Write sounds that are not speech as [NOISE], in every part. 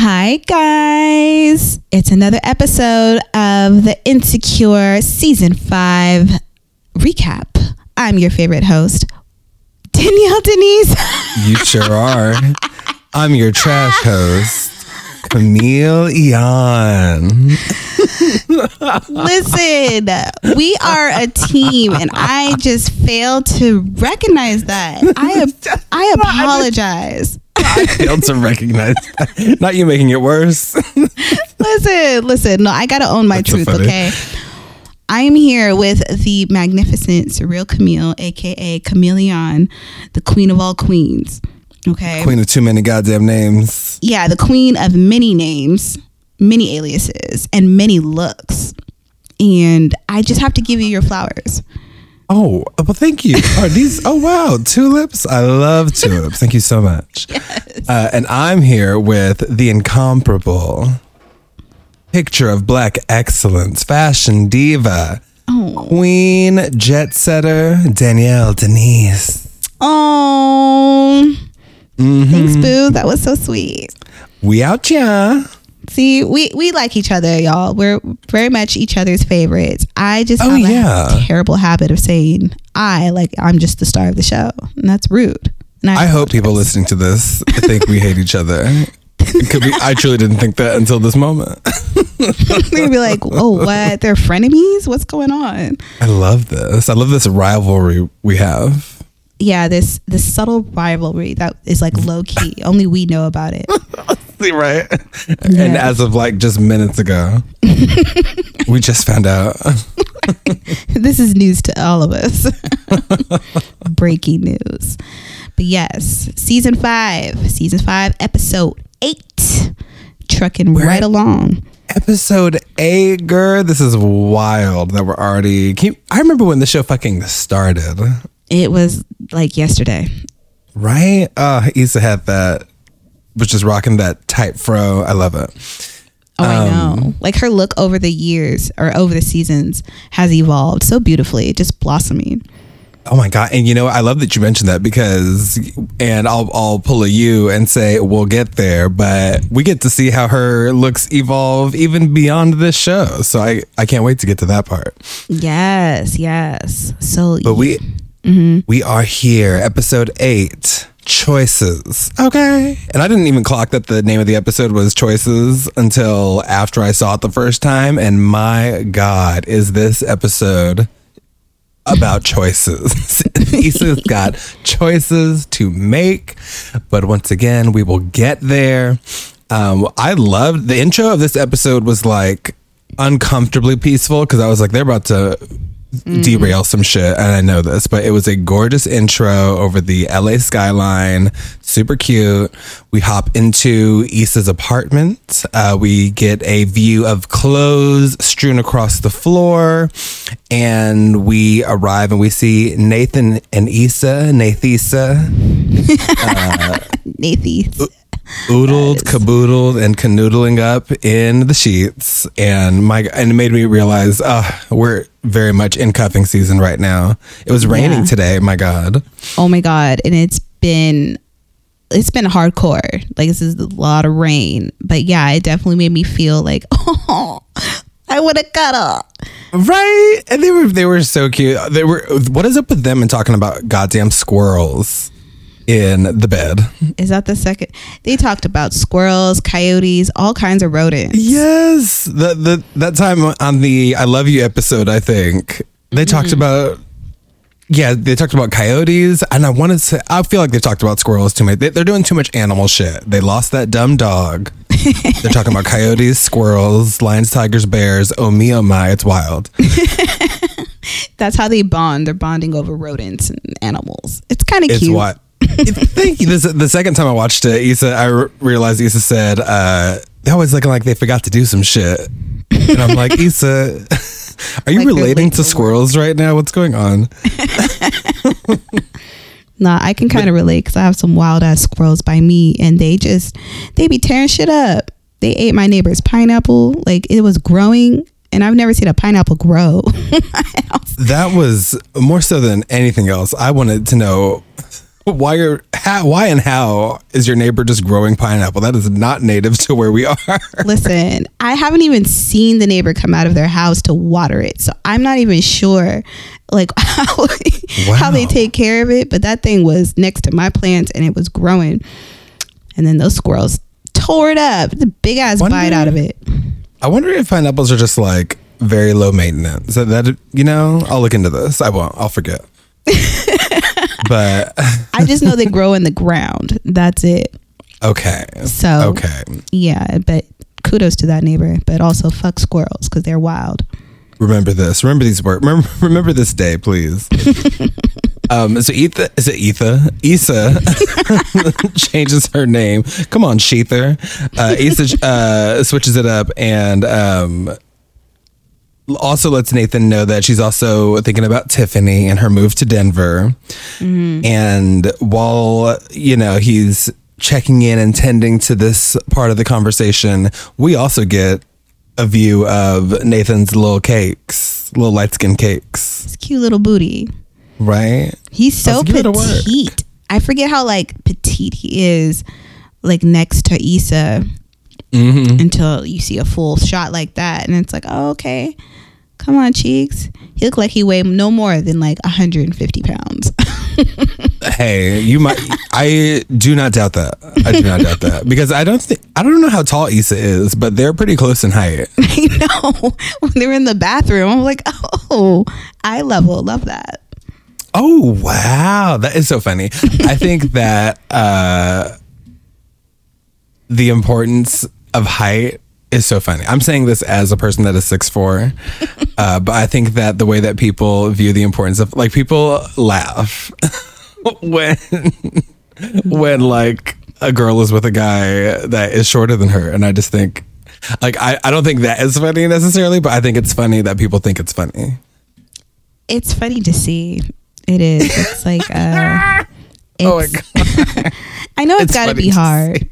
Hi, guys. It's another episode of the Insecure Season 5 recap. I'm your favorite host, Danielle Denise. You sure are. [LAUGHS] I'm your trash host, Camille Ian. Listen, we are a team, and I just failed to recognize that. I, [LAUGHS] I apologize. I failed to recognize that. Not you making it worse. [LAUGHS] listen, listen. No, I got to own my That's truth, funny. okay? I'm here with the magnificent Surreal Camille, aka Chameleon, the queen of all queens. Okay. Queen of too many goddamn names. Yeah, the queen of many names, many aliases, and many looks. And I just have to give you your flowers. Oh, well, thank you. [LAUGHS] Are these? Oh, wow, tulips. I love [LAUGHS] tulips. Thank you so much. Uh, and I'm here with the incomparable picture of black excellence, fashion diva, Oh. queen jet setter Danielle Denise. Oh. Mm-hmm. Thanks, Boo. That was so sweet. We out, yeah. See, we, we like each other, y'all. We're very much each other's favorites. I just Oh, have a yeah. terrible habit of saying I, like I'm just the star of the show. And that's rude. And I hope people listening to this think we hate each other. Could be, I truly didn't think that until this moment. [LAUGHS] They'd be like, oh, what? They're frenemies? What's going on? I love this. I love this rivalry we have. Yeah, this this subtle rivalry that is like low key. [LAUGHS] Only we know about it. [LAUGHS] See, right? And as of like just minutes ago, [LAUGHS] we just found out. this is news to all of us. Breaking news. But yes, season five, season five, episode eight, trucking We're right along. Episode eight, girl. This is wild that we're already. You, I remember when the show fucking started, It was like yesterday. right? Uh, Issa had that, was just rocking that tight fro. I love it. Oh, I Um, know. Like her look over the years or over the seasons has evolved so beautifully, just blossoming. Oh my god! And you know, I love that you mentioned that because, and I'll I'll pull a you and say we'll get there, but we get to see how her looks evolve even beyond this show. So I I can't wait to get to that part. Yes, yes. So But we we are here, episode eight, choices. Okay, and I didn't even clock that the name of the episode was choices until after I saw it the first time. And my god, is this episode about [LAUGHS] choices. [LAUGHS] Issa's got choices to make, but once again, we will get there. Um, I loved the intro of this episode was like uncomfortably peaceful because I was like, they're about to derail some shit, and I know this, but it was a gorgeous intro over the LA skyline, super cute. We hop into Issa's apartment. Uh, we get a view of clothes strewn across the floor, and we arrive and we see Nathan and Issa, Nathisa, [LAUGHS] Nathy. Oodled, caboodled, and canoodling up in the sheets, and my and it made me realize, uh, we're very much in cuffing season right now. It was raining Yeah. today. My God. Oh my god. And it's been it's been hardcore. Like this is a lot of rain. But yeah, it definitely made me feel like, [LAUGHS] oh I would have up. Right, and they were they were so cute. They were. What is up with them and talking about goddamn squirrels in the bed? Is that the second? They talked about squirrels, coyotes, all kinds of rodents. Yes, the the that time on the "I Love You" episode, I think they talked mm-hmm. about. Yeah, they talked about coyotes, and I wanted to. I feel like they talked about squirrels too much. They, they're doing too much animal shit. They lost that dumb dog. [LAUGHS] they're talking about coyotes, squirrels, lions, tigers, bears. Oh me, oh my, it's wild. [LAUGHS] That's how they bond. They're bonding over rodents and animals. It's kind of It's cute. what. Thank you. This, the second time I watched it, Issa, I re- realized Issa said, uh, they always looking like they forgot to do some shit. And I'm like, Issa, [LAUGHS] are you Like relating to squirrels right now? What's going on? [LAUGHS] Nah, I can kind of relate because I have some wild ass squirrels by me, and they just they be tearing shit up. They ate my neighbor's pineapple, like it was growing, and I've never seen a pineapple grow. [LAUGHS] That was more so than anything else. I wanted to know why are how, why and how is your neighbor just growing pineapple? That is not native to where we are. [LAUGHS] Listen, I haven't even seen the neighbor come out of their house to water it. So I'm not even sure like [LAUGHS] how, how they take care of it, but that thing was next to my plants and it was growing. And then those squirrels tore it up. The big ass Wonder- bite out of it. I wonder if pineapples are just like very low maintenance. So that you know, I'll look into this. I won't. I'll forget. [LAUGHS] but I just know they grow in the ground. That's it. okay. So Okay. yeah, but kudos to that neighbor, but also fuck squirrels because they're wild. Remember this. Remember these words. Remember, remember this day, please. [LAUGHS] um. So Etha is it Etha? Issa [LAUGHS] changes her name. Come on, Sheether. Uh, Issa uh, switches it up and um. Also lets Nathan know that she's also thinking about Tiffany and her move to Denver. Mm-hmm. And while, you know, he's checking in and tending to this part of the conversation, we also get a view of Nathan's little cakes, little light skin cakes, It's cute little booty. right? He's so Let's give it a word. petite. I forget how like petite he is, like next to Issa, Mm-hmm. until you see a full shot like that, and it's like, oh, okay, come on, cheeks. He looked like he weighed no more than like 150 pounds. [LAUGHS] Hey, you might. I do not doubt that. I do not doubt that because I don't think I don't know how tall Issa is, but they're pretty close in height. [LAUGHS] I know. When they were in the bathroom, I'm like, oh, eye level, love that. Oh wow, that is so funny. I think [LAUGHS] that uh, the importance of height is so funny. I'm saying this as a person that is six four, [LAUGHS] uh, but I think that the way that people view the importance of like people laugh [LAUGHS] when when like a girl is with a guy that is shorter than her, and I just think. Like I, I don't think that is funny necessarily, but I think it's funny that people think it's funny. It's funny to see. It is. It's like, uh, [LAUGHS] Oh my it's, I know it's It's got to be hard.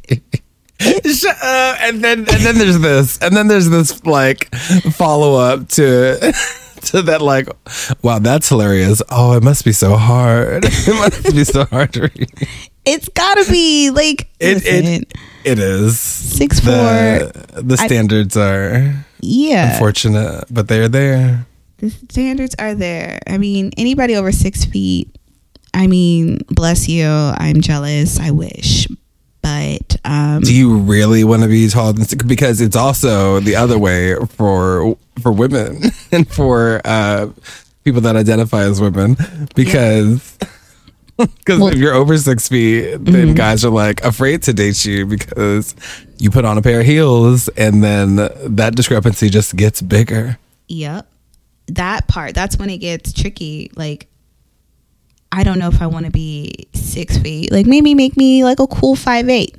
Up. And then and then there's this. And then there's this like follow up to [LAUGHS] to that like wow, that's hilarious. Oh, it must be so hard. [LAUGHS] It must be so hard to read. It's gotta be like It listen, it it is. six The, four. the I- standards are Yeah, unfortunate, but they're there. the standards are there. I mean, anybody over six feet. I mean, bless you. I'm jealous. I wish, but um, Do you really want to be tall? Because it's also the other way for for women [LAUGHS] and for uh, people that identify as women. Because [LAUGHS] because Well- if you're over six feet, then guys are like afraid to date you because you put on a pair of heels, and then that discrepancy just gets bigger. Yep. That part, that's when it gets tricky. Like, I don't know if I want to be six feet. Like, maybe make me like a cool five eight.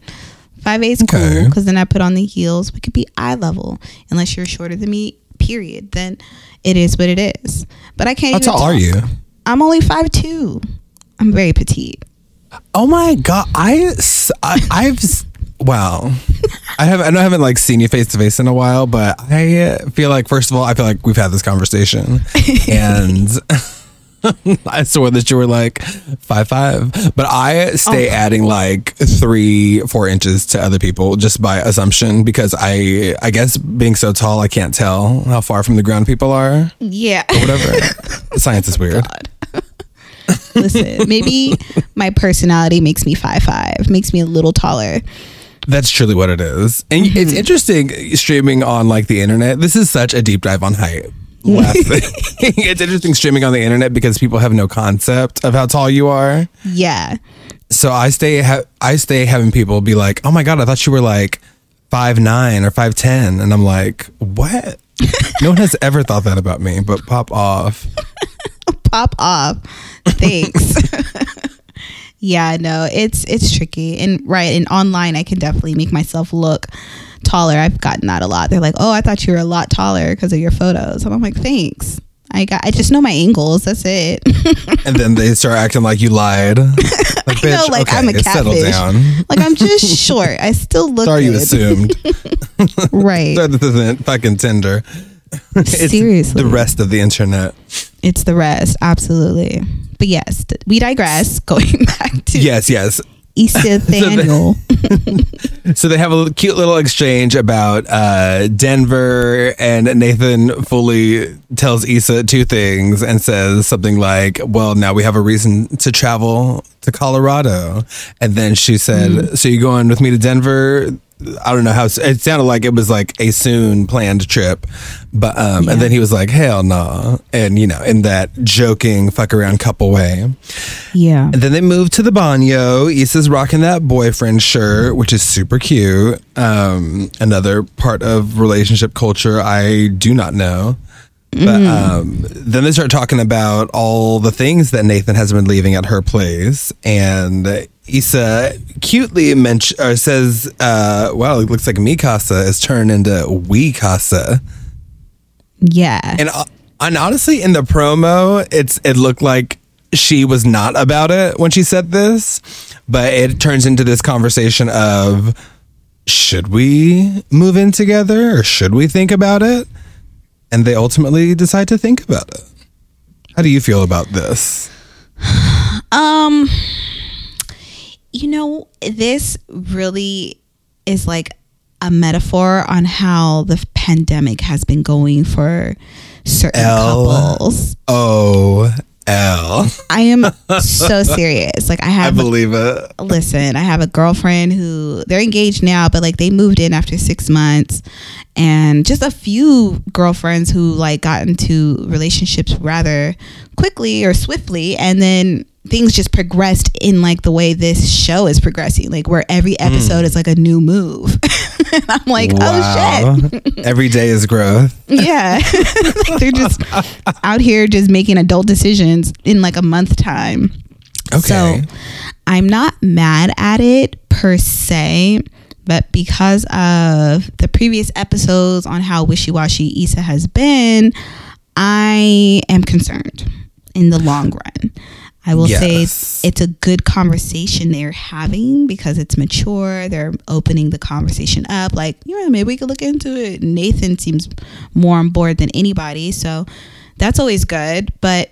Five eight's Okay. cool because then I put on the heels. We could be eye level. Unless you're shorter than me, period. Then it is what it is. But I can't. How tall are you? I'm only five two. I'm very petite. Oh my god, I I've wow. I have I know I haven't like seen you face to face in a while, but I feel like first of all, I feel like we've had this conversation, [LAUGHS] and [LAUGHS] [LAUGHS] I swore that you were like five five, but I stay Oh. adding like three four inches to other people just by assumption because I I guess being so tall I can't tell how far from the ground people are. Yeah. Whatever. [LAUGHS] Science is weird. Listen, maybe my personality makes me five five, makes me a little taller. That's truly what it is. And it's mm-hmm. interesting streaming on like the internet. This is such a deep dive on height. Last thing. [LAUGHS] [LAUGHS] it's interesting streaming on the internet because people have no concept of how tall you are. Yeah. So I stay ha- I stay having people be like, "Oh my god, I thought you were like five nine or 5'10." And I'm like, "What?" [LAUGHS] no one has ever thought that about me, but pop off. pop off. Thanks. yeah, no, it's it's tricky. And right, and online I can definitely make myself look taller. I've gotten that a lot. They're like, "Oh, I thought you were a lot taller because of your photos." And I'm like, "Thanks." I got I just know my angles. That's it. [LAUGHS] And then they start acting like you lied. [LAUGHS] Like, I know, like I'm a settle catfish. down. [LAUGHS] like I'm just short. I still look Sorry you assumed. right. This isn't fucking Tinder. It's Seriously. the rest of the internet. It's the rest. Absolutely. but yes, we digress. Going back to Yes, yes. Issa [LAUGHS] Daniel. [LAUGHS] So they have a cute little exchange about uh, Denver, and Nathan fully tells Issa two things and says something like, "Well, now we have a reason to travel to Colorado." And then she said, "So you're going with me to Denver?" I don't know how it sounded like it was like a soon planned trip, but um, Yeah. and then he was like, "Hell no," and you know, in that joking fuck around couple way. yeah. And then they moved to the banyo. Issa's rocking that boyfriend shirt, which is super cute. Um, another part of relationship culture I do not know. But um, then they start talking about all the things that Nathan has been leaving at her place, and Issa cutely mention or says, uh, "Wow, it looks like mi casa is turned into we casa." Yeah. And uh, and honestly, in the promo, it's it looked like she was not about it when she said this, but it turns into this conversation of should we move in together or should we think about it? And they ultimately decide to think about it. How do you feel about this? [SIGHS] Um, you know, this really is like a metaphor on how the pandemic has been going for certain L. couples. Oh, L. I am [LAUGHS] so serious. Like I have I believe it. listen, I have a girlfriend who they're engaged now, but like they moved in after six months, and just a few girlfriends who like got into relationships rather quickly or swiftly, and then things just progressed in like the way this show is progressing, like where every hmm. episode is like a new move. and [LAUGHS] I'm like, oh shit. [LAUGHS] Every day is growth. Yeah. [LAUGHS] like they're just out here just making adult decisions in like a month time. Okay. So I'm not mad at it per se, but because of the previous episodes on how wishy washy Issa has been, I am concerned in the long run. I will say it's a good conversation they're having because it's mature. They're opening the conversation up. Like, you know, maybe we could look into it. Nathan seems more on board than anybody. So that's always good. But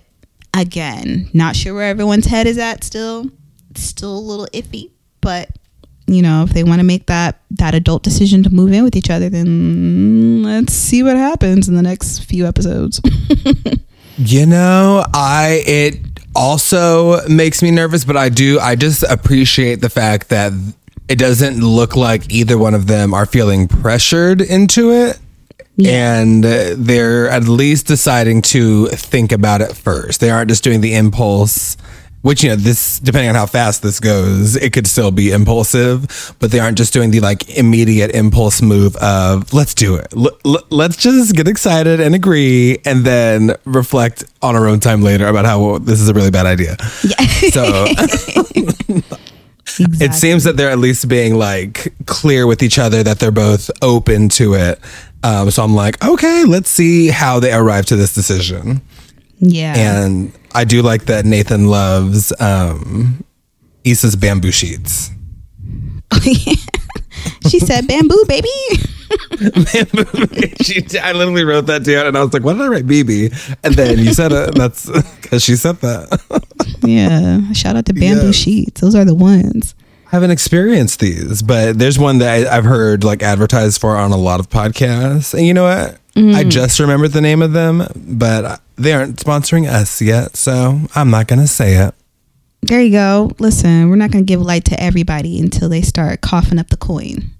again, not sure where everyone's head is at still. It's still a little iffy. But you know, if they want to make that that adult decision to move in with each other, then let's see what happens in the next few episodes. [LAUGHS] You know, I it also makes me nervous, but I do I just appreciate the fact that it doesn't look like either one of them are feeling pressured into it. And uh, they're at least deciding to think about it first. They aren't just doing the impulse, which, you know, this, depending on how fast this goes, it could still be impulsive, but they aren't just doing the like immediate impulse move of, let's do it. L- l- let's just get excited and agree and then reflect on our own time later about how well, this is a really bad idea. [LAUGHS] So [LAUGHS] it seems that they're at least being like clear with each other that they're both open to it. Um, so I'm like, okay, let's see how they arrive to this decision. Yeah. And I do like that Nathan loves um, Issa's bamboo sheets. [LAUGHS] she said bamboo, baby. [LAUGHS] she, I literally wrote that down, and I was like, "Why did I write BB?" And then you said it. And that's [LAUGHS] because she said that. yeah. Shout out to bamboo Yes. sheets. Those are the ones. I haven't experienced these, but there's one that I, I've heard like advertised for on a lot of podcasts. And you know what? I just remembered the name of them, but they aren't sponsoring us yet, so I'm not gonna say it. There you go. Listen, we're not going to give light to everybody until they start coughing up the coin.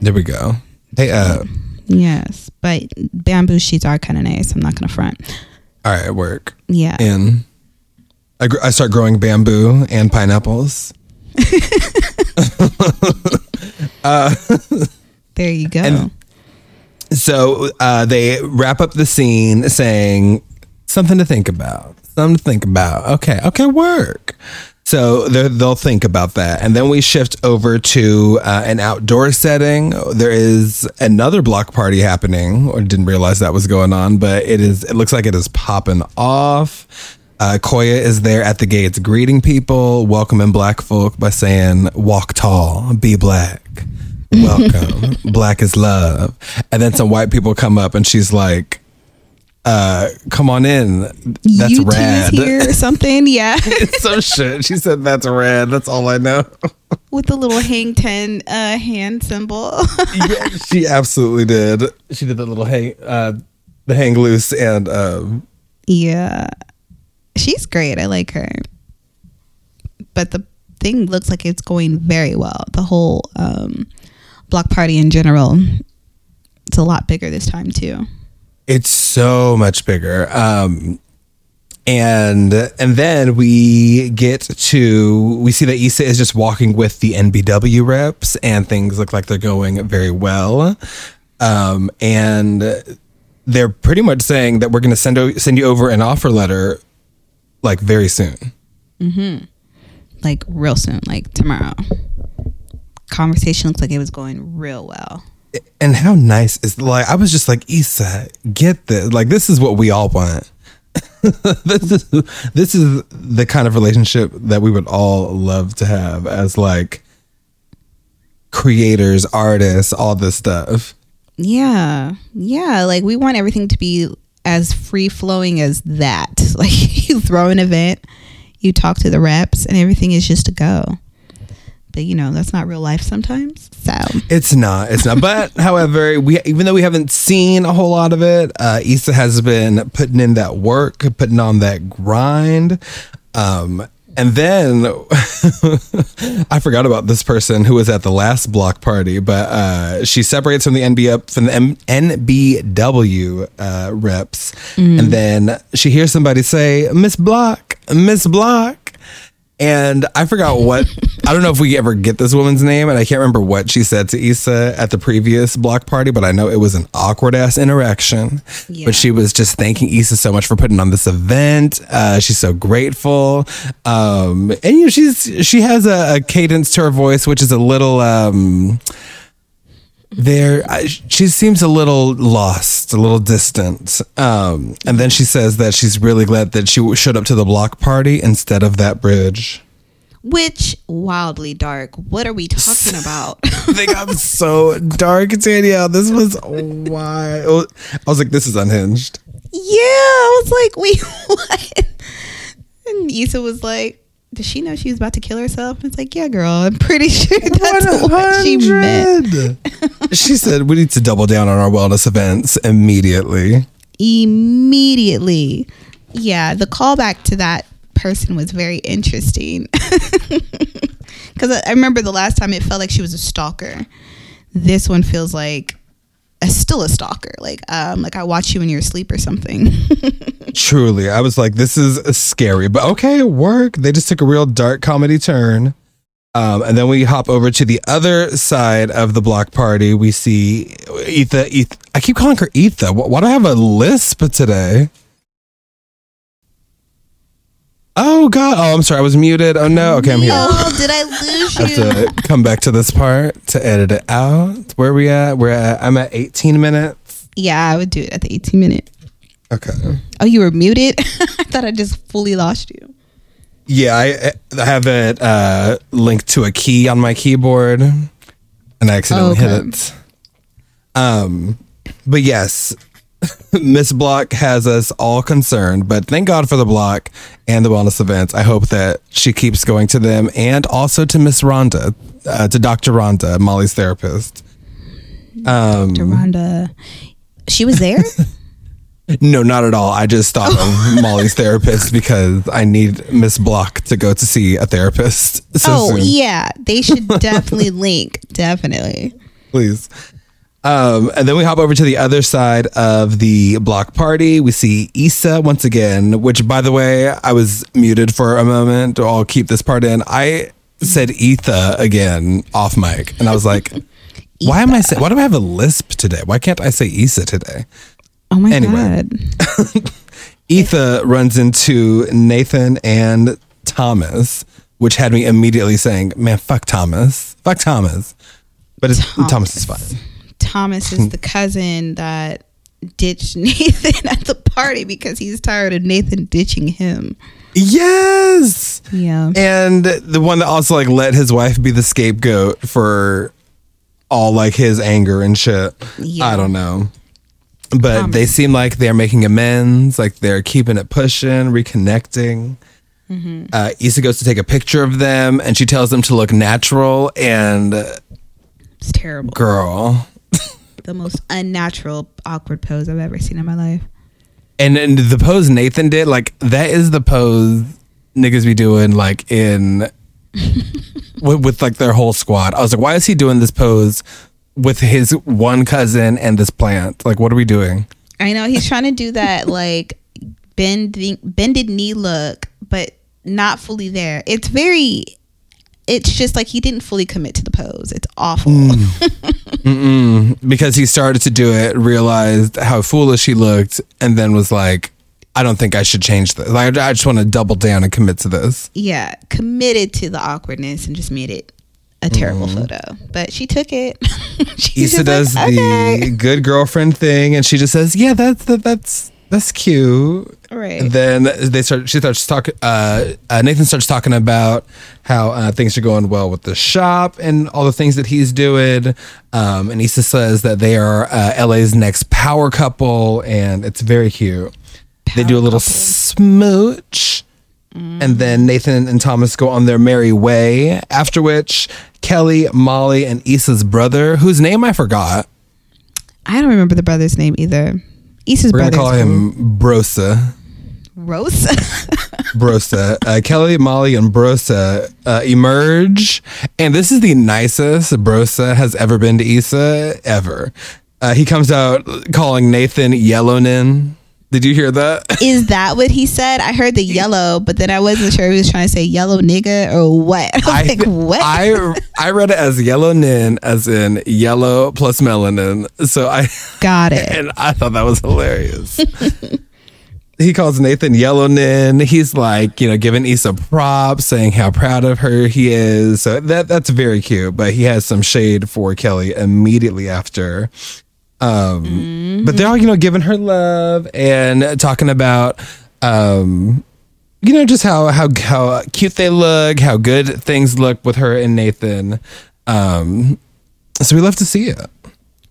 There we go. Hey, uh, Yes, but bamboo sheets are kind of nice. I'm not going to front. all right, work. Yeah. In I, gr- I start growing bamboo and pineapples. [LAUGHS] There you go. And- So uh, they wrap up the scene saying something to think about. Something to think about. Okay, okay, work. So they'll think about that, and then we shift over to uh, an outdoor setting. There is another block party happening. Or didn't realize that was going on, but it is. It looks like it is popping off. Uh, Koya is there at the gates, greeting people, welcoming black folk by saying, "Walk tall, be black." [LAUGHS] welcome black is love and then some white people come up and she's like uh, come on in. That's U2 rad. here or [LAUGHS] something. Yeah. it's some shit. She said that's rad. That's all I know. [LAUGHS] With the little hang 10 uh, hand symbol. [LAUGHS] yeah, she absolutely did. She did the little hang, uh, the hang loose, and um, yeah. She's great. I like her. But the thing looks like it's going very well. The whole um, block party in general. It's a lot bigger this time, too. It's so much bigger. Um, and and then we get to we see that Issa is just walking with the NBW reps, and things look like they're going very well. Um, and they're pretty much saying that we're going to send o- send you over an offer letter like very soon. Like real soon, like tomorrow. Conversation looks like it was going real well. And how nice is like I was just like Issa, get this. Like this is what we all want. [LAUGHS] this is this is the kind of relationship that we would all love to have as like creators, artists, all this stuff. Yeah. Yeah. Like we want everything to be as free flowing as that. [LAUGHS] Like you throw an event, you talk to the reps, and everything is just a go. But you know, that's not real life sometimes. So It's not. It's not. But [LAUGHS] however, we even though we haven't seen a whole lot of it, uh, Issa has been putting in that work, putting on that grind. Um, and then [LAUGHS] I forgot about this person who was at the last block party, but uh, she separates from the NBA from the M- NBW uh, reps, and then she hears somebody say, "Miss Block, Miss Block." And I forgot what I don't know if we ever get this woman's name, and I can't remember what she said to Issa at the previous block party, but I know it was an awkward ass interaction. Yeah. But she was just thanking Issa so much for putting on this event. Uh, she's so grateful, um, and you know she's she has a, a cadence to her voice, which is a little. Um, there she seems a little lost a little distant um and then she says that she's really glad that she showed up to the block party instead of that bridge which wildly dark. What are we talking [LAUGHS] about? they got so dark danielle this was wild i was like this is unhinged yeah, I was like, wait, [LAUGHS] what? And Issa was like, does she know she was about to kill herself? It's like, yeah, girl, I'm pretty [LAUGHS] sure that's what she meant. [LAUGHS] she said we need to double down on our wellness events immediately Immediately. Yeah, the callback to that person was very interesting. [LAUGHS] Because I remember the last time it felt like she was a stalker. This one feels like a, still a stalker. Like, um, like I watch you when you're asleep or something. [LAUGHS] Truly, I was like, this is scary, but okay, it worked. They just took a real dark comedy turn. Um, and then we hop over to the other side of the block party. We see Etha. Etha I keep calling her Etha. Why do I have a lisp today? Oh God! Oh, I'm sorry. I was muted. Oh no. Okay, I'm here. Oh, did I lose you? I have to come back to this part to edit it out. Where we at? We're at. I'm at 18 minutes. Yeah, I would do it at the 18 minute. Okay. Oh, you were muted? [LAUGHS] I thought I just fully lost you. Yeah, I, I have it uh, linked to a key on my keyboard, and I accidentally hit Okay. it. Um, but yes, [LAUGHS] Miss Block has us all concerned. But thank God for the block and the wellness events. I hope that she keeps going to them, and also to Miss Rhonda, uh, to Doctor Rhonda, Molly's therapist. Um, Dr. Rhonda, she was there? [LAUGHS] no, not at all. I just thought of [LAUGHS] Molly's therapist because I need Miss Block to go to see a therapist. So oh, soon. yeah. They should definitely link. Definitely. please. Um, and then we hop over to the other side of the block party. We see Issa once again, which, by the way, I was muted for a moment. I'll keep this part in. I said Etha again off mic, and I was like, [LAUGHS] "Why am I saying? Why do I have a lisp today? Why can't I say Issa today?" Oh my Anyway. God. [LAUGHS] Etha runs into Nathan and Thomas, which had me immediately saying, "Man, fuck Thomas, fuck Thomas." But it's, Thomas is fine. Thomas is [LAUGHS] the cousin that ditched [LAUGHS] Nathan at the party because he's tired of Nathan ditching him. Yes. Yeah. And the one that also like let his wife be the scapegoat for all like his anger and shit. Yeah. I don't know. but they seem like they're making amends, like they're keeping it pushing, reconnecting. Mm-hmm. Uh, Issa goes to take a picture of them, and she tells them to look natural. And It's terrible. girl, The most unnatural, awkward pose I've ever seen in my life. and, and the pose Nathan did, like that is the pose niggas be doing, like in [LAUGHS] with, with like their whole squad. I was like, why is he doing this pose with his one cousin and this plant? Like, what are we doing? I know he's trying to do that [LAUGHS] like bending bended knee look, but not fully there. It's very it's just like he didn't fully commit to the pose. It's awful. Mm. [LAUGHS] because he started to do it, realized how foolish he looked, and then was like, I don't think I should change this. Like, I just want to double down and commit to this. yeah, committed to the awkwardness and just made it a terrible mm-hmm. photo. But she took it. [LAUGHS] She's Issa does like, "Okay." the good girlfriend thing, and she just says, "Yeah, that's that, that's that's cute." Right. And then they start. She starts talking. Uh, uh, Nathan starts talking about how uh, things are going well with the shop and all the things that he's doing. Um, and Issa says that they are uh, LA's next power couple, and it's very cute. they do a little smooch. And then Nathan and Thomas go on their merry way. After which, Kelly, Molly, and Issa's brother, whose name I forgot, I don't remember the brother's name either. Issa's we're gonna call him Brosa. Rose. [LAUGHS] Brosa. Uh, Kelly, Molly, and Brosa uh, emerge, and this is the nicest Brosa has ever been to Issa ever. Uh, he comes out calling Nathan Yellownin. Did you hear that? [LAUGHS] Is that what he said? I heard the yellow, but then I wasn't sure if he was trying to say yellow nigga or what. [LAUGHS] I was like, what? I [LAUGHS] I read it as yellow nin, as in yellow plus melanin. So I Got it. and I thought that was hilarious. he calls Nathan Yellow Nin. He's like, you know, giving Issa props, saying how proud of her he is. So that that's very cute. But he has some shade for Kelly immediately after. Um, But they're all, you know, giving her love and talking about, um, you know, just how how how cute they look, how good things look with her and Nathan. Um, so we love to see it.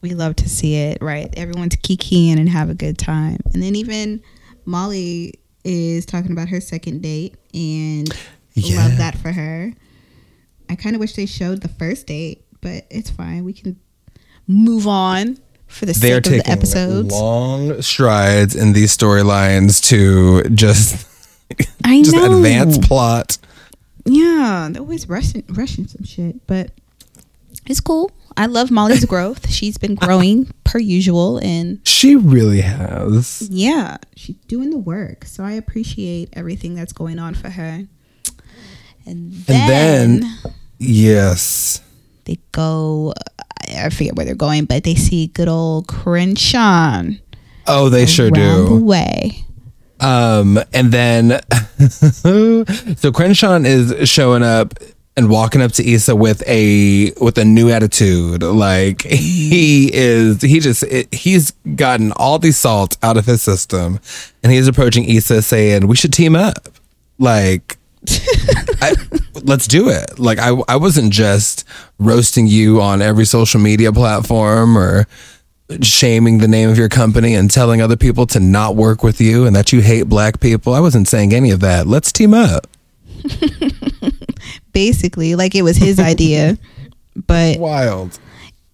we love to see it, right? Everyone's kikiing and have a good time. And then even Molly is talking about her second date and Yeah. love that for her. I kind of wish they showed the first date, but it's fine. We can move on for the they are sake of the episodes. long strides in these storylines to just [LAUGHS] I just know. advance plot. Yeah, they're always rushing rushing some shit, but it's cool. I love Molly's [LAUGHS] growth. She's been growing per usual and She really has. yeah, she's doing the work. So I appreciate everything that's going on for her. And then, And then yes, they go I forget where they're going, but they see good old Crenshaw oh, they sure the do. way. Um, and then [LAUGHS] so Crenshaw is showing up and walking up to Issa with a with a new attitude. Like [LAUGHS] he is, he just it, he's gotten all the salt out of his system, and he's approaching Issa saying, "We should team up." Like. [LAUGHS] I, let's do it. Like I, I wasn't just roasting you on every social media platform or shaming the name of your company and telling other people to not work with you and that you hate black people. I wasn't saying any of that. Let's team up. [LAUGHS] Basically, like it was his idea. But Wild.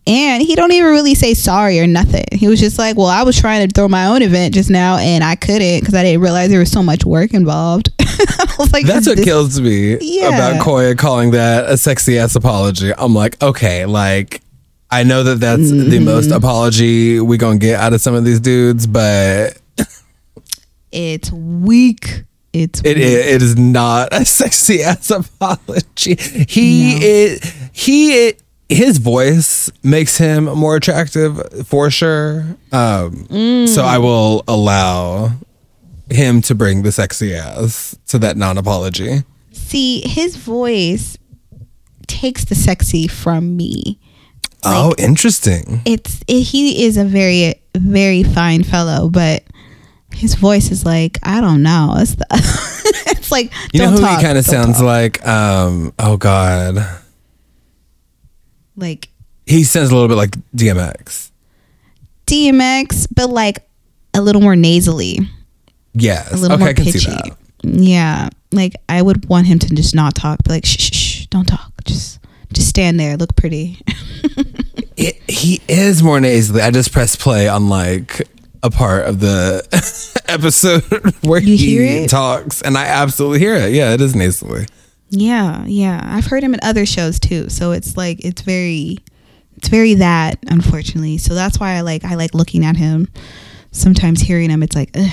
And he don't even really say sorry or nothing. He was just like, "Well, I was trying to throw my own event just now, and I couldn't because I didn't realize there was so much work involved." [LAUGHS] I was like, That's what this- kills me Yeah. about Koya calling that a sexy ass apology. I'm like, okay, like I know that that's the Mm-hmm. most apology we gonna get out of some of these dudes, but It's weak. It's it, it, it is not a sexy ass apology. He No. is he his voice makes him more attractive for sure. Um, So I will allow him to bring the sexy ass to that non apology. See, his voice takes the sexy from me. oh, interesting. It's it, he is a very very fine fellow, but his voice is like I don't know. It's the, [LAUGHS] it's like You know who talk, he kind of sounds talk. like? Um, oh God, like he sounds a little bit like DMX. DMX, but like a little more nasally, Yes. a little okay, more I can pitchy. see that. Yeah, like I would want him to just not talk, be like shh, shh, shh, don't talk, just just stand there, look pretty. [LAUGHS] It, he is more nasally. I just pressed play on like a part of the [LAUGHS] episode [LAUGHS] where You he talks, and I absolutely hear it. Yeah, it is nasally. Yeah, yeah, I've heard him in other shows too, so it's like it's very, it's very that unfortunately. So that's why I like I like looking at him. Sometimes hearing him, it's like, ugh.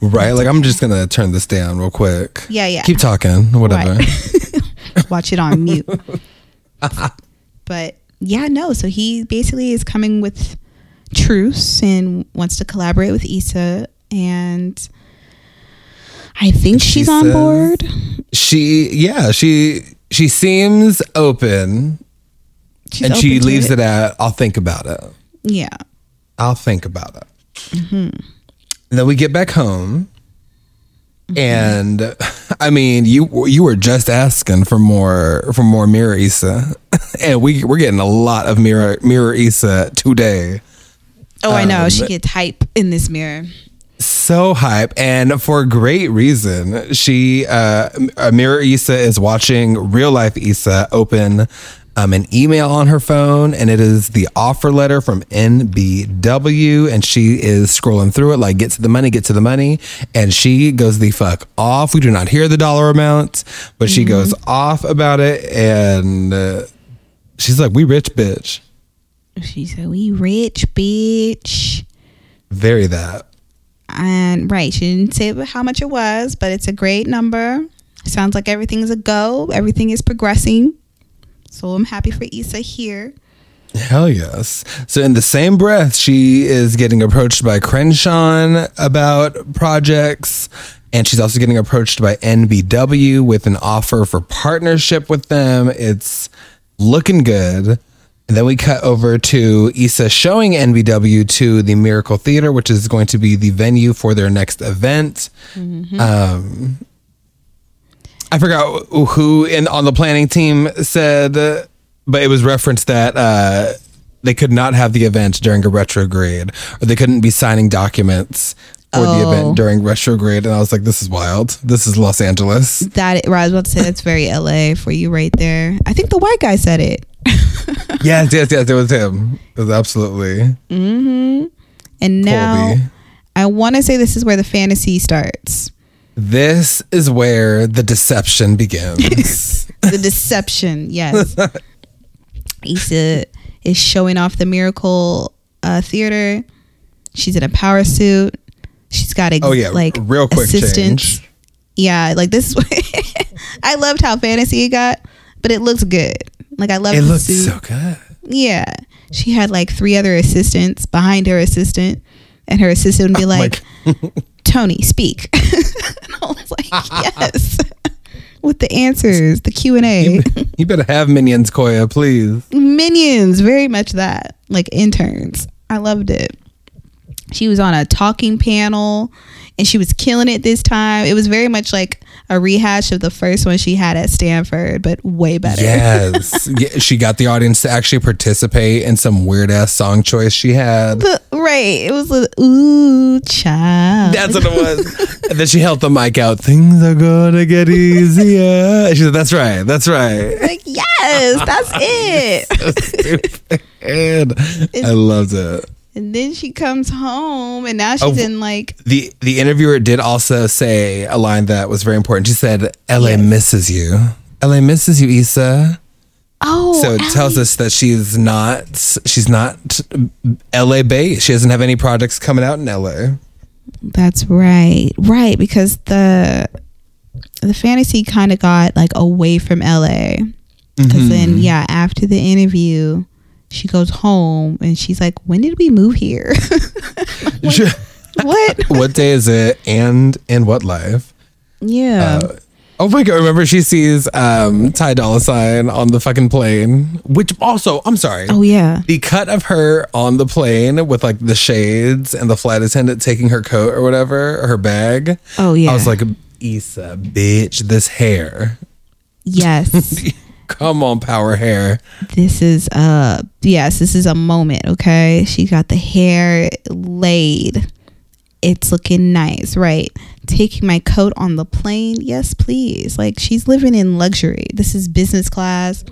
Right? Like I'm just gonna turn this down real quick. yeah, yeah. Keep talking. Whatever. Right. [LAUGHS] watch it on mute. [LAUGHS] but yeah, no. So he basically is coming with truce and wants to collaborate with Issa, and I think She she's on says- board. She yeah, she she seems open She's and she open to leaves it. at I'll think about it. Yeah, I'll think about it. Mm-hmm. And then we get back home, and I mean, you you were just asking for more for more Mirror Issa, [LAUGHS] and we we're getting a lot of Mirror Mirror Issa today. Oh, I know. Um, She gets hype in this mirror. So hype, and for great reason. She uh, Mirror Issa is watching real life Issa open. Um, an email on her phone, and it is the offer letter from NBW. And she is scrolling through it, like, get to the money, get to the money. And she goes the fuck off. We do not hear the dollar amount, but she goes off about it. And uh, she's like, We rich, bitch. She said, "We rich, bitch." Very that. And right, she didn't say how much it was, but it's a great number. Sounds like everything's a go. Everything is progressing. So I'm happy for Issa here. Hell yes. So in the same breath, she is getting approached by Crenshaw about projects. And she's also getting approached by NBW with an offer for partnership with them. It's looking good. And then we cut over to Issa showing NBW to the Miracle Theater, which is going to be the venue for their next event. Um, I forgot who in on the planning team said, uh, but it was referenced that uh, they could not have the event during a retrograde, or they couldn't be signing documents for the Oh. event during retrograde. And I was like, "This is wild. This is Los Angeles." That I was about to say that's very LA for you right there. I think the white guy said it. [LAUGHS] yes, yes, yes. It was him. It was absolutely And now Colby. I want to say this is where the fantasy starts. This is where the deception begins. [LAUGHS] The deception, yes. [LAUGHS] Issa is showing off the miracle uh, theater. She's in a power suit. She's got ex- oh yeah, like real quick assistants. change. Yeah, like this. I loved how fantasy it got, but it looks good. Like I love It the looks suit. so good. Yeah, she had like three other assistants behind her assistant, and her assistant would be [LAUGHS] like, "Tony, speak." [LAUGHS] and I was like, [LAUGHS] "Yes." With the answers, the Q and A, You better have minions, Koya, please. minions, very much that like interns. I loved it. She was on a talking panel, and she was killing it this time. It was very much like a rehash of the first one she had at Stanford, but way better. Yes. [LAUGHS] yeah, she got the audience to actually participate in some weird ass song choice she had. Right. It was a ooh child. That's what it was. and then she held the mic out. Things are gonna get easier. She said, "That's right. That's right." [LAUGHS] like yes, that's [LAUGHS] it. and I loved it. And then she comes home, and now she's Oh. in like the The interviewer did also say a line that was very important. She said, "L.A. Yes. misses you. L.A. misses you, Issa." oh, So it tells us that she's not she's not LA based. She doesn't have any projects coming out in LA. That's right, right because the the fantasy kind of got like away from LA because Mm-hmm. then yeah, after the interview. She goes home and she's like, "When did we move here? [LAUGHS] what? [LAUGHS] what day is it? And in what life? Yeah, Oh my god! Remember, she sees um, Ty Dolla Sign on the fucking plane. Which also, I'm sorry. oh yeah, The cut of her on the plane with like the shades and the flight attendant taking her coat or whatever, or her bag. oh yeah. I was like, Issa, bitch, this hair. Yes. [LAUGHS] Come on, power hair. This is uh yes, this is a moment, okay? She got the hair laid. It's looking nice, right? Taking my coat on the plane. Yes, please. Like she's living in luxury. This is business class.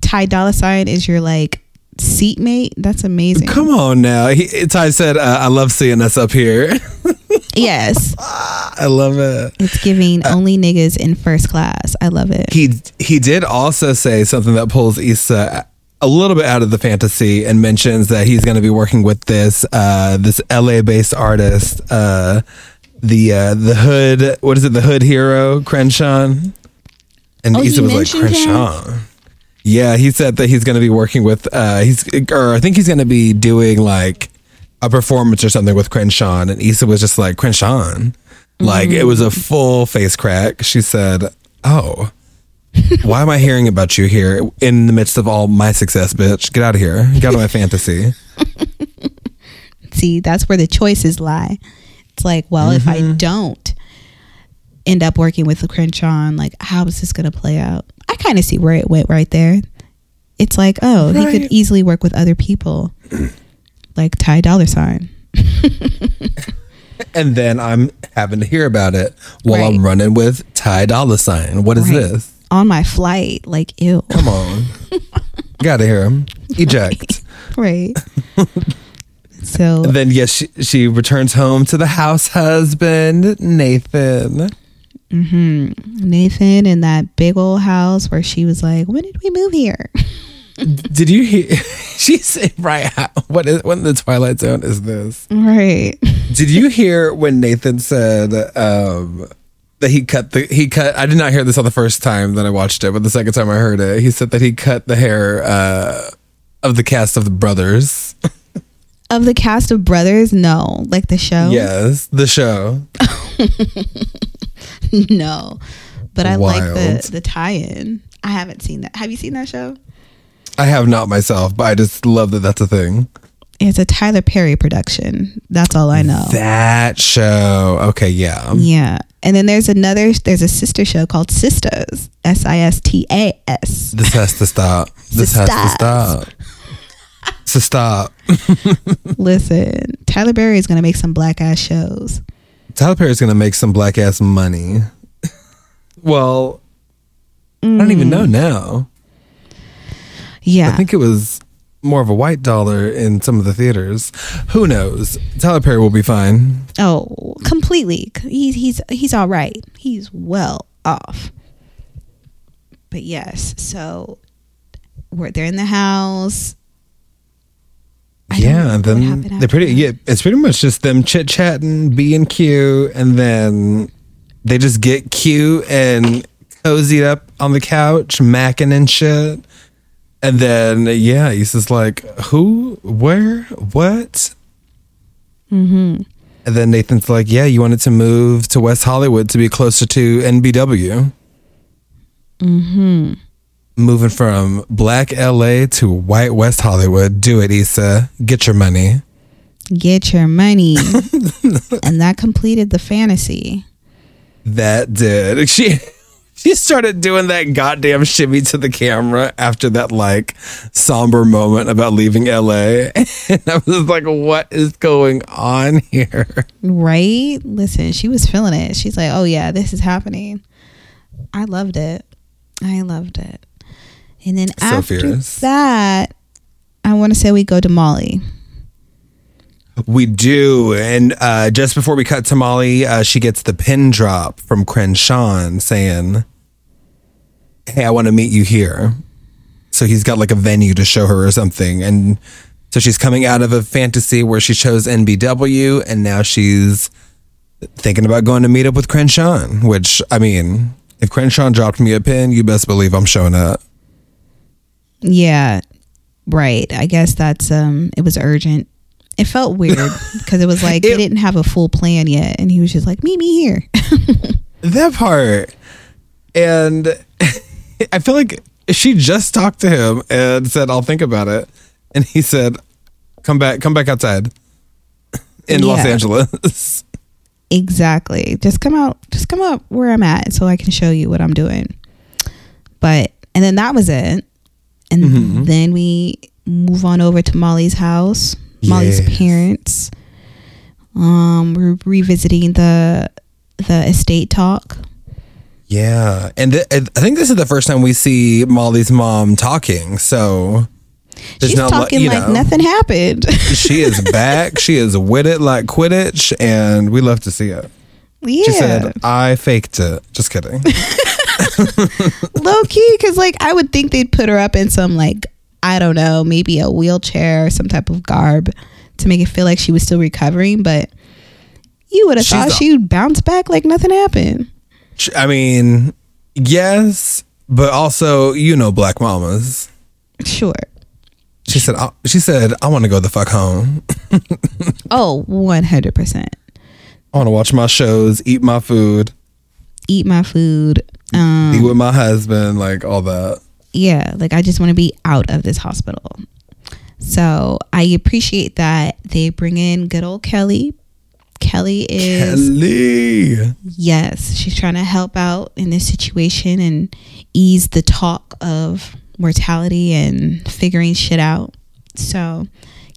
Ty Dolla Sign is your like seatmate. That's amazing. Come on now. He, Ty said, uh, I love seeing us up here. [LAUGHS] Yes. I love it. It's giving only niggas in first class. I love it. He he did also say something that pulls Issa a little bit out of the fantasy and mentions that he's going to be working with this uh, this LA based artist, uh, the uh, the hood. What is it? The hood hero Crenshaw. And Oh, Issa was like mentioned him? Crenshaw. Yeah, he said that he's going to be working with. Uh, he's or I think he's going to be doing like a performance or something with Crenshaw, and Issa was just like Crenshaw. Like it was a full face crack. She said, "Oh." Why am I hearing about you here in the midst of all my success, bitch? Get out of here. Get out of my [LAUGHS] fantasy. See, that's where the choices lie. It's like, well, if Mm-hmm. I don't end up working with the Crenshaw, like, how is this going to play out? I kind of see where it went right there. It's like, oh, he could easily work with other people, like Ty Dolla Sign. [LAUGHS] And then I'm having to hear about it while I'm running with Ty Dolla Sign. What is Right. this? on my flight. Like, ew. Come on. [LAUGHS] Gotta hear him. Eject. [LAUGHS] right. so And then, yes, she, she returns home to the house husband, Nathan. Hmm. Nathan in that big old house where she was like, when did we move here? Did you hear? [LAUGHS] She said, right. What is, what in the Twilight Zone is this? right. Did you hear when Nathan said um, that he cut the he cut? I did not hear this on the first time that I watched it, but the second time I heard it, he said that he cut the hair uh, of the cast of the brothers. Of the cast of Brothers, no. Like the show? Yes, the show. [LAUGHS] no. But I like the, the tie in. I haven't seen that. Have you seen that show? I have not myself, but I just love that that's a thing. It's a Tyler Perry production. That's all I know. That show. Okay, yeah. yeah. And then there's another, there's a sister show called Sisters. S I S T A S. This has to stop. This has to stop. To stop. [LAUGHS] Listen, Tyler Perry is going to make some black ass shows. Tyler Perry is gonna make some black ass money. well, I don't even mm. know now. Yeah. I think it was more of a white dollar in some of the theaters. Who knows? Tyler Perry will be fine. Oh, completely. He's he's he's all right. He's well off. But yes, so we're they're in the house. I yeah, remember and what then they're pretty. Yeah, it's pretty much just them chit chatting, being cute, and then they just get cute and cozied up on the couch, macking and shit. And then yeah, he's just like, who, where, what? Mm-hmm. And then Nathan's like, yeah, you wanted to move to West Hollywood to be closer to NBW. Mm-hmm. Moving from black LA to white West Hollywood. Do it, Issa. Get your money. Get your money. [LAUGHS] and that completed the fantasy. That did. [LAUGHS] She she started doing that goddamn shimmy to the camera after that like somber moment about leaving LA. [LAUGHS] And I was like, what is going on here? Right? Listen, she was feeling it. She's like, oh, yeah, this is happening. I loved it. I loved it. And then after fierce. that, I want to say we go to Molly. We do. And uh, just before we cut to Molly, uh, she gets the pin drop from Crenshaw saying, Hey, I want to meet you here. So he's got like a venue to show her or something. And so she's coming out of a fantasy where she chose NBW and now she's thinking about going to meet up with Crenshaw, which, I mean, if Crenshaw dropped me a pin, you best believe I'm showing up. Yeah, right. I guess that's um. It was urgent. It felt weird [LAUGHS] because it was like they It- didn't have a full plan yet, and he was just like, "Meet me here." [LAUGHS] That part. And [LAUGHS] I feel like she just talked to him and said, I'll think about it. And he said, Come back, come back outside in Los Angeles. [LAUGHS] exactly. Just come out. Just come out where I'm at, so I can show you what I'm doing. But and then that was it. And Mm-hmm. then we move on over to Molly's house, Molly's Yes. parents. Um, we're revisiting the the estate talk. Yeah, and th- I think this is the first time we see Molly's mom talking. So She's not li- talking like know, nothing happened. [LAUGHS] she is back. she is with it like Quidditch, and we love to see it. yeah, She said, "I faked it." Just kidding. [LAUGHS] low key, because like I would think they'd put her up in some like I don't know, maybe a wheelchair or some type of garb to make it feel like she was still recovering, but. You would have thought she'd bounce back like nothing happened. I mean, yes, but also you know, black mamas. Sure. She said, I, "She said I want to go the fuck home. [LAUGHS] Oh, 100%. I want to watch my shows, eat my food, Eat my food. Um, be with my husband, like all that." yeah, like I just want to be out of this hospital. So I appreciate that they bring in good old Kelly. Kelly is, Kelly. yes, she's trying to help out in this situation and ease the talk of mortality and figuring shit out. So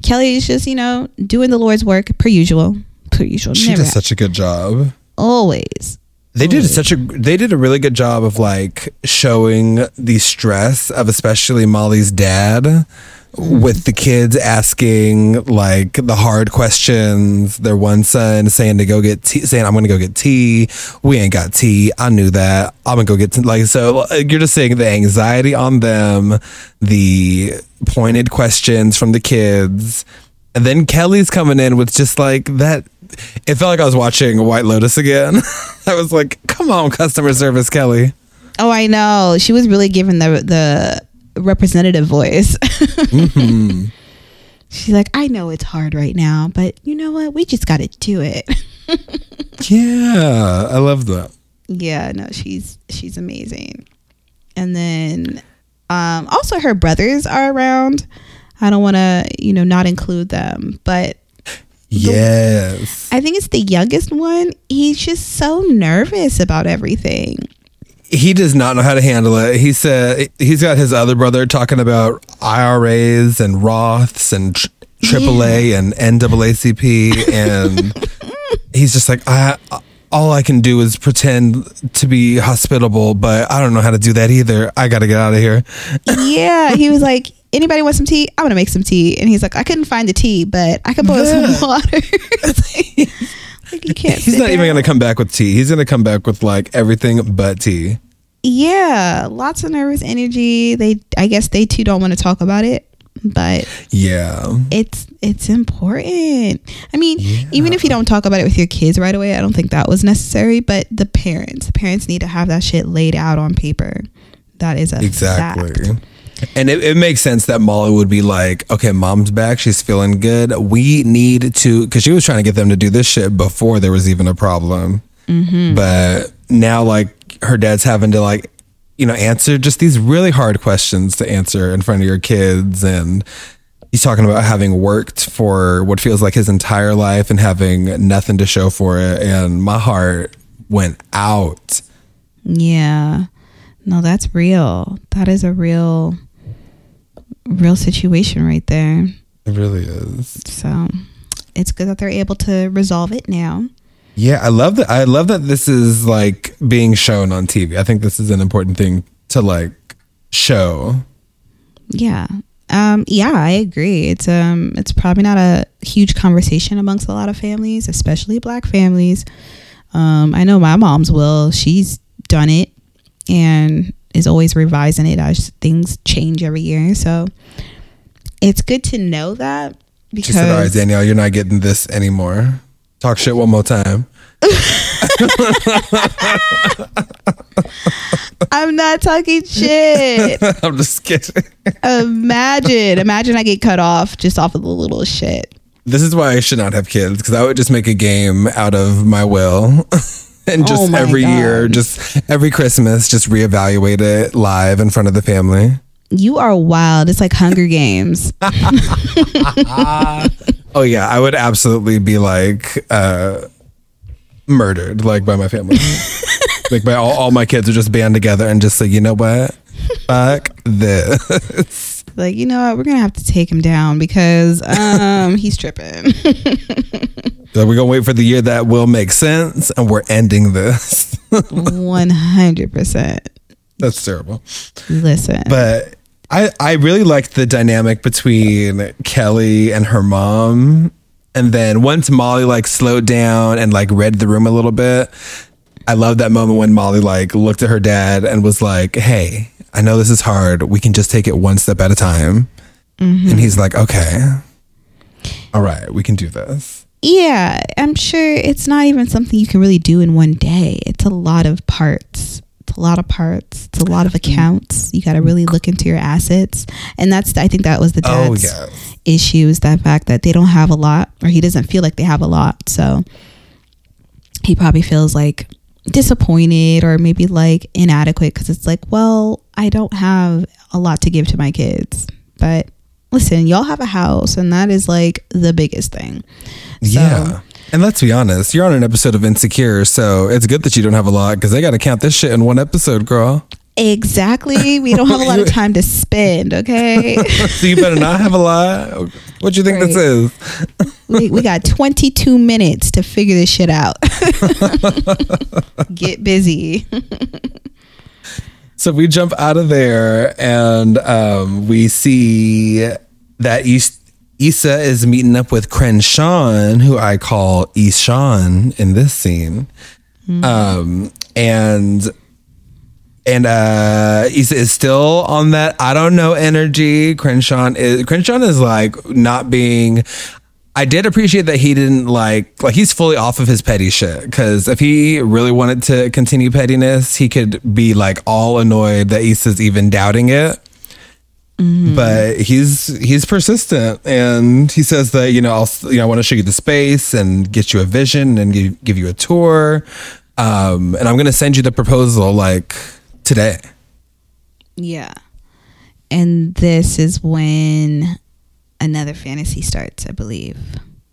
Kelly is just, you know, doing the Lord's work per usual. Per usual. She Never does such a good job. always. They did such a they did a really good job of like showing the stress of especially Molly's dad with the kids asking like the hard questions. Their one son saying to go get tea, saying I'm gonna go get tea. We ain't got tea. I knew that. I'm gonna go get tea. like so. You're just seeing the anxiety on them, the pointed questions from the kids. And then Kelly's coming in with just like that. It felt like I was watching White Lotus again. [LAUGHS] I was like, come on, customer service, Kelly. Oh, I know. She was really giving the the representative voice. Mm-hmm. [LAUGHS] She's like, I know it's hard right now, but you know what? We just got to do it. [LAUGHS] Yeah, I love that. yeah, no, she's she's amazing. And then um also her brothers are around. I don't want to, you know, not include them, but Yes. I think it's the youngest one. He's just so nervous about everything. He does not know how to handle it. He said he's got his other brother talking about IRAs and Roths and tr- AAA and NAACP. And he's just like, I, all I can do is pretend to be hospitable, but I don't know how to do that either. I got to get out of here. yeah, he was like, anybody want some tea? I'm gonna make some tea. And he's like, I couldn't find the tea, but I can boil Yeah. some [LAUGHS] water. [LAUGHS] like you can't. [LAUGHS] He's not even going to come back with tea. He's going to come back with like everything but tea. Yeah, lots of nervous energy. They, I guess, they too don't want to talk about it, but Yeah. it's it's important. I mean, even if you don't talk about it with your kids right away, I don't think that was necessary. But the parents, the parents need to have that shit laid out on paper. That is a Exactly. fact. And it, it makes sense that Molly would be like, okay, mom's back. She's feeling good. We need to, because she was trying to get them to do this shit before there was even a problem. Mm-hmm. But now, like, her dad's having to, like, you know, answer just these really hard questions to answer in front of your kids. And he's talking about having worked for what feels like his entire life and having nothing to show for it. And my heart went out. Yeah. No, that's real. That is a real real situation right there. It really is. So it's good that they're able to resolve it now. Yeah, I love that. I love that this is like being shown on TV. I think this is an important thing to like show. Yeah. Um yeah, I agree. It's um it's probably not a huge conversation amongst a lot of families, especially black families. Um I know my mom's will. She's done it and is always revising it as things change every year. So it's good to know that because She said, "All right, Danielle, you're not getting this anymore. Talk shit one more time." [LAUGHS] I'm not talking shit. [LAUGHS] I'm just kidding. imagine, imagine I get cut off just off of the little shit. This is why I should not have kids because I would just make a game out of my will. [LAUGHS] [LAUGHS] and just Oh every year, just every Christmas, just reevaluate it live in front of the family. You are wild. It's like Hunger Games. [LAUGHS] [LAUGHS] Oh yeah, I would absolutely be like uh murdered like by my family. like by all, all my kids would just band together and just say, you know what? Fuck this. Like, you know what? We're gonna have to take him down because [LAUGHS] um he's tripping. So we're gonna wait for the year that will make sense, and we're ending this. [LAUGHS] One hundred percent. That's terrible. Listen. But I I really liked the dynamic between Kelly and her mom. And then once Molly like slowed down and like read the room a little bit, I love that moment when Molly like looked at her dad and was like, "Hey, I know this is hard. We can just take it one step at a time." Mm-hmm. And he's like, "Okay, all right, we can do this." yeah, I'm sure it's not even something you can really do in one day. It's a lot of parts. It's a lot of parts. It's a lot of mm-hmm. accounts. You got to really look into your assets, and that's I think that was the Oh dad's yes, issue is that fact that they don't have a lot, or he doesn't feel like they have a lot. So he probably feels like disappointed or maybe like inadequate because it's like, well, I don't have a lot to give to my kids, but listen, y'all have a house, and that is like the biggest thing. So, yeah. And let's be honest, you're on an episode of Insecure, so it's good that you don't have a lot because they got to count this shit in one episode, girl. Exactly. We don't have a lot of [LAUGHS] time to spend, okay? [LAUGHS] so you better not have a lot. What do you think this is? we, we got 22 minutes to figure this shit out. [LAUGHS] Get busy. So we jump out of there and um, we see that Is- Issa is meeting up with Crenshawn, who I call Ishan in this scene. Um, and and uh Issa is still on that? I don't know energy. Crenshaw is Crenshaw is like not being I did appreciate that he didn't like like he's fully off of his petty shit. Because if he really wanted to continue pettiness, he could be like all annoyed that Issa's even doubting it. But he's he's persistent. And he says that you know I'll you know I want to show you the space and get you a vision and give, give you a tour, um, and I'm gonna send you the proposal like today. Yeah. And this is when another fantasy starts, I believe.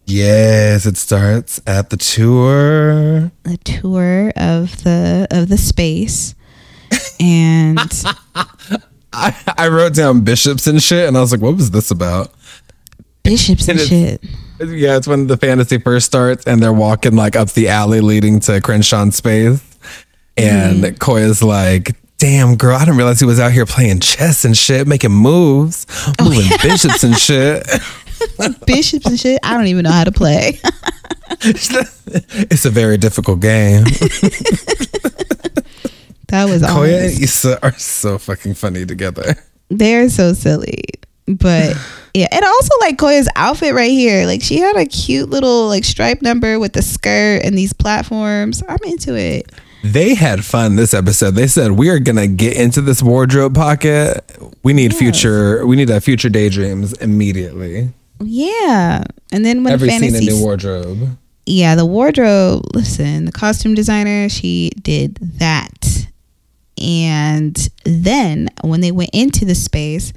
Yes, it starts at the tour. A tour of the of the space. [LAUGHS] And I, I wrote down bishops and shit, and I was like, "What was this about?" bishops and And shit. Yeah, it's when the fantasy first starts, and they're walking like up the alley leading to Crenshaw's space, and mm-hmm. Koya's like, "Damn, girl, I didn't realize he was out here playing chess and shit, making moves, oh, moving bishops and shit." [LAUGHS] Bishops and shit. I don't even know how to play. [LAUGHS] it's a very difficult game. [LAUGHS] that was Koya honest. and Issa are so fucking funny together. They're so silly. But [SIGHS] yeah, and also like Koya's outfit right here. Like she had a cute little like stripe number with the skirt and these platforms. I'm into it. They had fun this episode. They said we are gonna get into this wardrobe pocket. We need future. We need a future daydreams immediately. Yeah. And then when Every scene a fantasy new wardrobe. yeah, the wardrobe, listen, the costume designer, she did that. And then when they went into the space,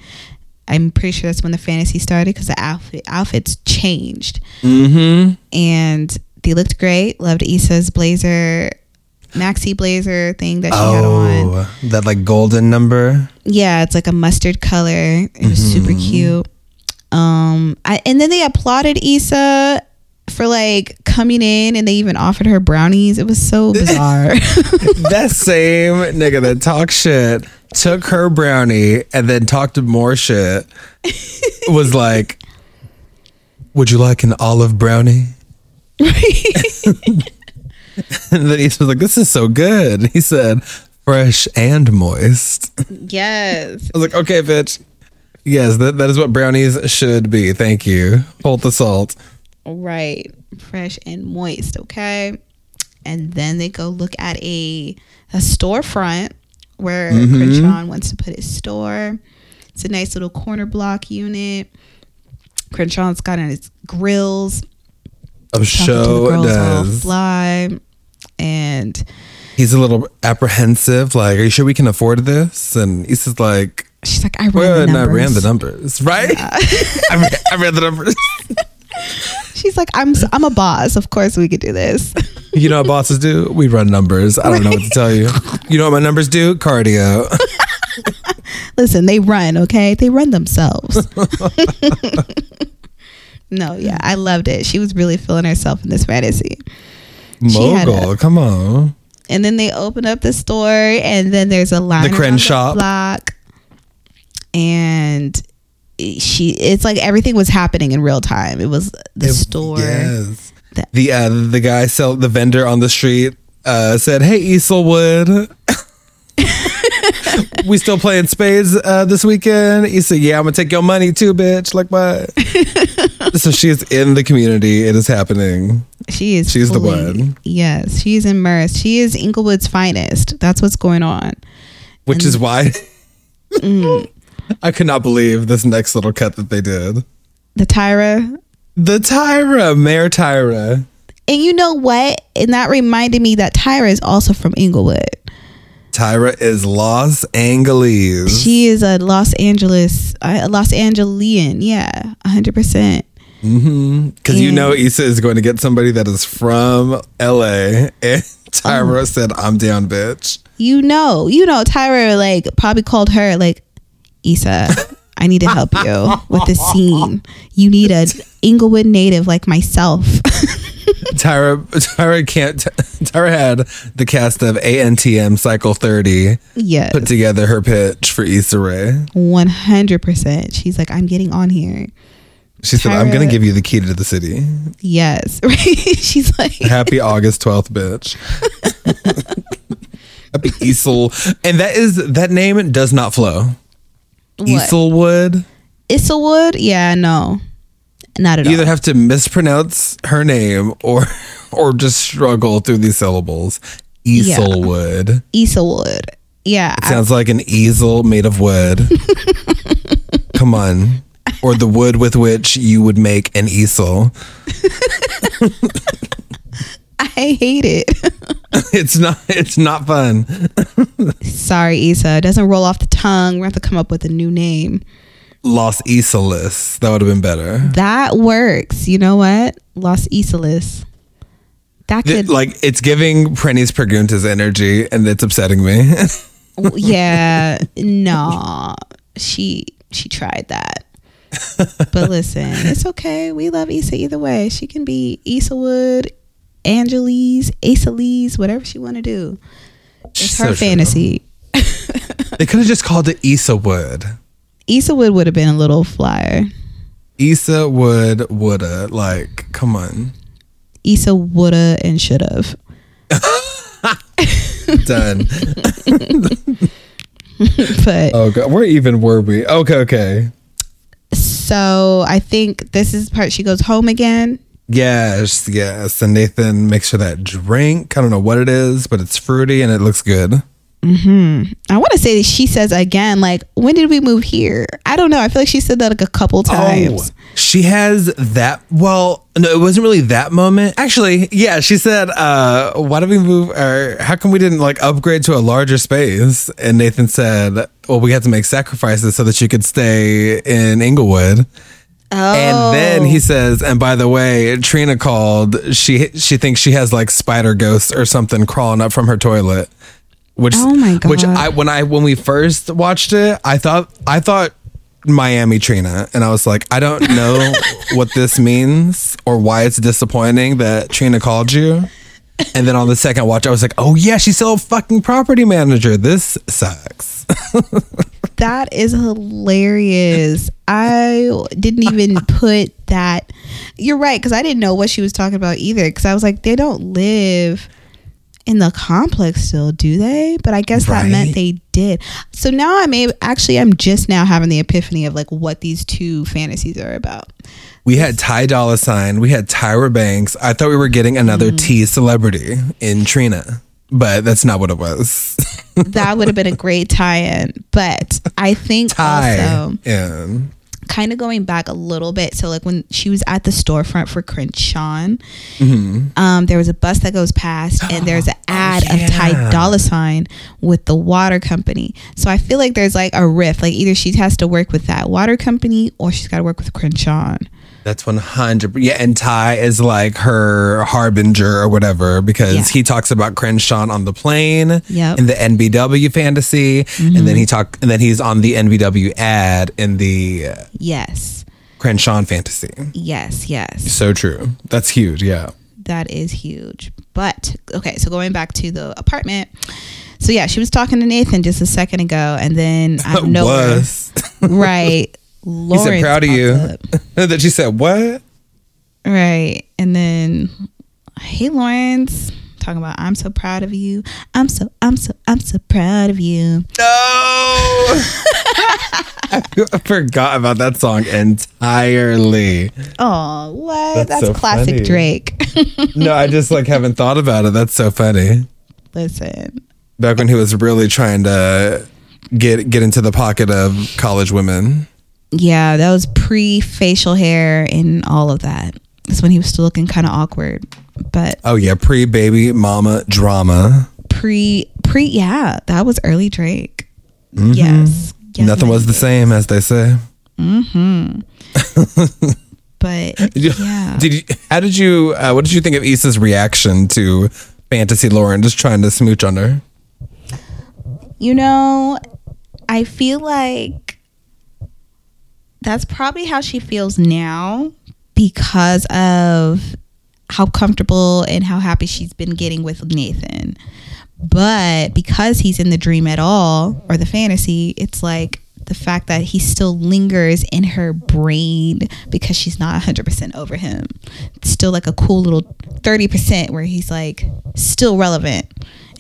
I'm pretty sure that's when the fantasy started because the outfit outfits changed. Mm-hmm. And they looked great. Loved Issa's blazer, maxi blazer thing that she had on. Oh, that like golden number. Yeah, it's like a mustard color. It was super cute. Um, I, and then they applauded Issa for like coming in, and they even offered her brownies. It was so [LAUGHS] bizarre. [LAUGHS] that same nigga that talked shit took her brownie and then talked more shit. Was like, "Would you like an olive brownie?" [LAUGHS] And then he was like, "This is so good." He said, "Fresh and moist." yes. I was like, "Okay, bitch." Yes, that, that is what brownies should be. Thank you. Hold the salt. Right. Fresh and moist. Okay. And then they go look at a a storefront where mm-hmm. Crenshaw wants to put his store. It's a nice little corner block unit. Crenshaw's got in his grills. To show the girls all does. fly. And He's a little apprehensive. Like, are you sure we can afford this? And he's just like, she's like, I ran Well, the and I numbers. ran the numbers, right? [LAUGHS] I, ran, I ran the numbers. [LAUGHS] She's like, I'm I'm a boss. Of course we could do this. [LAUGHS] you know what bosses do? We run numbers. I don't know what to tell you. You know what my numbers do? Cardio. Listen, they run, okay? They run themselves. No, yeah, I loved it. She was really feeling herself in this fantasy. Mogul, a- come on. And then they open up the store, and then there's a line The around Crenshaw. block, and she. It's like everything was happening in real time. It was the It- store. Yes. The- The uh, the guy sell the vendor on the street uh, said, "Hey, Easelwood." [LAUGHS] we still playing spades uh, this weekend. He said, "Yeah, I'm gonna take your money too, bitch." Like what? [LAUGHS] [LAUGHS] so she is in the community. It is happening. She is. She's fully, the one. Yes, she is immersed. She is Inglewood's finest. That's what's going on. Which and, is why mm, [LAUGHS] I could not believe this next little cut that they did. The Tyra. The Tyra, Mayor Tyra. And you know what? And that reminded me that Tyra is also from Inglewood. Tyra is Los Angeles. She is a Los Angeles, a Los Angelian. Yeah, 100%. Mm-hmm. Because you know Issa is going to get somebody that is from LA, and Tyra mm-hmm. said, "I'm down, bitch." You know, you know, Tyra like probably called her like, Issa, I need to help you with the scene. You need a Inglewood native like myself. [LAUGHS] Tyra, Tyra can't. Tyra had the cast of ANTM Cycle Thirty. Yes. put together her pitch for Issa Rae. One hundred percent. She's like, I'm getting on here. She said, I'm gonna give you the key to the city. Yes. [LAUGHS] She's like, [LAUGHS] Happy August 12th, bitch. [LAUGHS] Happy Easel. And that is that name does not flow. what? Easelwood. Issawood? Yeah, no, not at all. You either have to mispronounce her name or or just struggle through these syllables. Yeah. Easelwood. Issawood. Yeah, I- Sounds like an easel made of wood. Come on. Or the wood with which you would make an easel. I hate it. [LAUGHS] It's not it's not fun. Sorry, Issa. It doesn't roll off the tongue. We have to come up with a new name. Los Iselis. That would have been better. That works. You know what? Los Iselis. That Th- could, like it's giving Prenny's Preguntas energy and it's upsetting me. yeah. [LAUGHS] No, she she tried that. But listen, it's okay. We love Issa either way. She can be Issa Wood, Angeles, Acelise, whatever she want to do. It's So her true. fantasy. [LAUGHS] They could have just called it Issa Wood. Issa Wood would have been a little flyer. Issa Wood woulda. Like, come on. Issa woulda and should have. [LAUGHS] Done. [LAUGHS] But oh god. Where even were we? Okay, okay. So I think this is part she goes home again. Yes, yes. And Nathan makes her that drink. I don't know what it is, but it's fruity and it looks good. I want to say that she says again, like, when did we move here? I don't know. I feel like she said that like a couple times. Oh, she has that. Well, no, it wasn't really that moment. Actually, yeah, she said, uh, "Why did we move? Or how come we didn't like upgrade to a larger space?" And Nathan said, "Well, we had to make sacrifices so that she could stay in Inglewood." Oh, And then he says, "And by the way, Trina called. She she thinks she has like spider ghosts or something crawling up from her toilet." Which Oh my which God. I when I when we first watched it, I thought I thought Miami Trina, and I was like, I don't know [LAUGHS] what this means or why it's disappointing that Trina called you. And then on the second watch, I was like, oh yeah, she's still a fucking property manager. This sucks. [LAUGHS] that is hilarious. I didn't even put that. You're right, because I didn't know what she was talking about either. Because I was like, they don't live in the complex still, do they? But I guess that meant they did. So now I'm able, actually, I'm just now having the epiphany of like what these two fantasies are about. We had Ty Dolla Sign. We had Tyra Banks. I thought we were getting another Mm. T celebrity in Trina, but that's not what it was. that would have been a great tie-in. But I think also and kind of going back a little bit. So like when she was at the storefront for Crenshaw, Mm-hmm. um, there was a bus that goes past, [GASPS] and there's an ad Oh, yeah. of Ty Dolla Sign with the water company. So I feel like there's like a riff. Like either she has to work with that water company or she's got to work with Crenshaw. That's 100. Yeah, and Ty is like her harbinger or whatever because Yeah. he talks about Crenshaw on the plane Yep. in the NBW fantasy and then he talk and then he's on the NBW ad in the uh, Yes. Crenshaw fantasy. Yes, yes. So true. That's huge, yeah. That is huge. But okay, so going back to the apartment. So yeah, she was talking to Nathan just a second ago, and then [LAUGHS] I know nowhere, [LAUGHS] Right? He said proud of you. [LAUGHS] that she said what? right? And then, hey, Lawrence, talking about I'm so proud of you. I'm so I'm so I'm so proud of you. No. [LAUGHS] I forgot about that song entirely. Oh, what? That's That's, so classic funny. Drake. [LAUGHS] No, I just like haven't thought about it. That's so funny. Listen, Back when he was really trying to get get into the pocket of college women. Yeah, that was pre facial hair and all of that. That's when he was still looking kind of awkward, but Oh yeah, pre baby mama drama. pre pre yeah, that was early Drake. Yes, yes, Mm-hmm. Nothing was the same, as they say. [LAUGHS] But Did you, yeah, did you? How did you? Uh, what did you think of Issa's reaction to Fantasy Lauren just trying to smooch on her? you know, I feel like that's probably how she feels now because of how comfortable and how happy she's been getting with Nathan. But because he's in the dream at all or the fantasy, it's like the fact that he still lingers in her brain because she's not 100% over him. It's still like a cool little 30% where he's like still relevant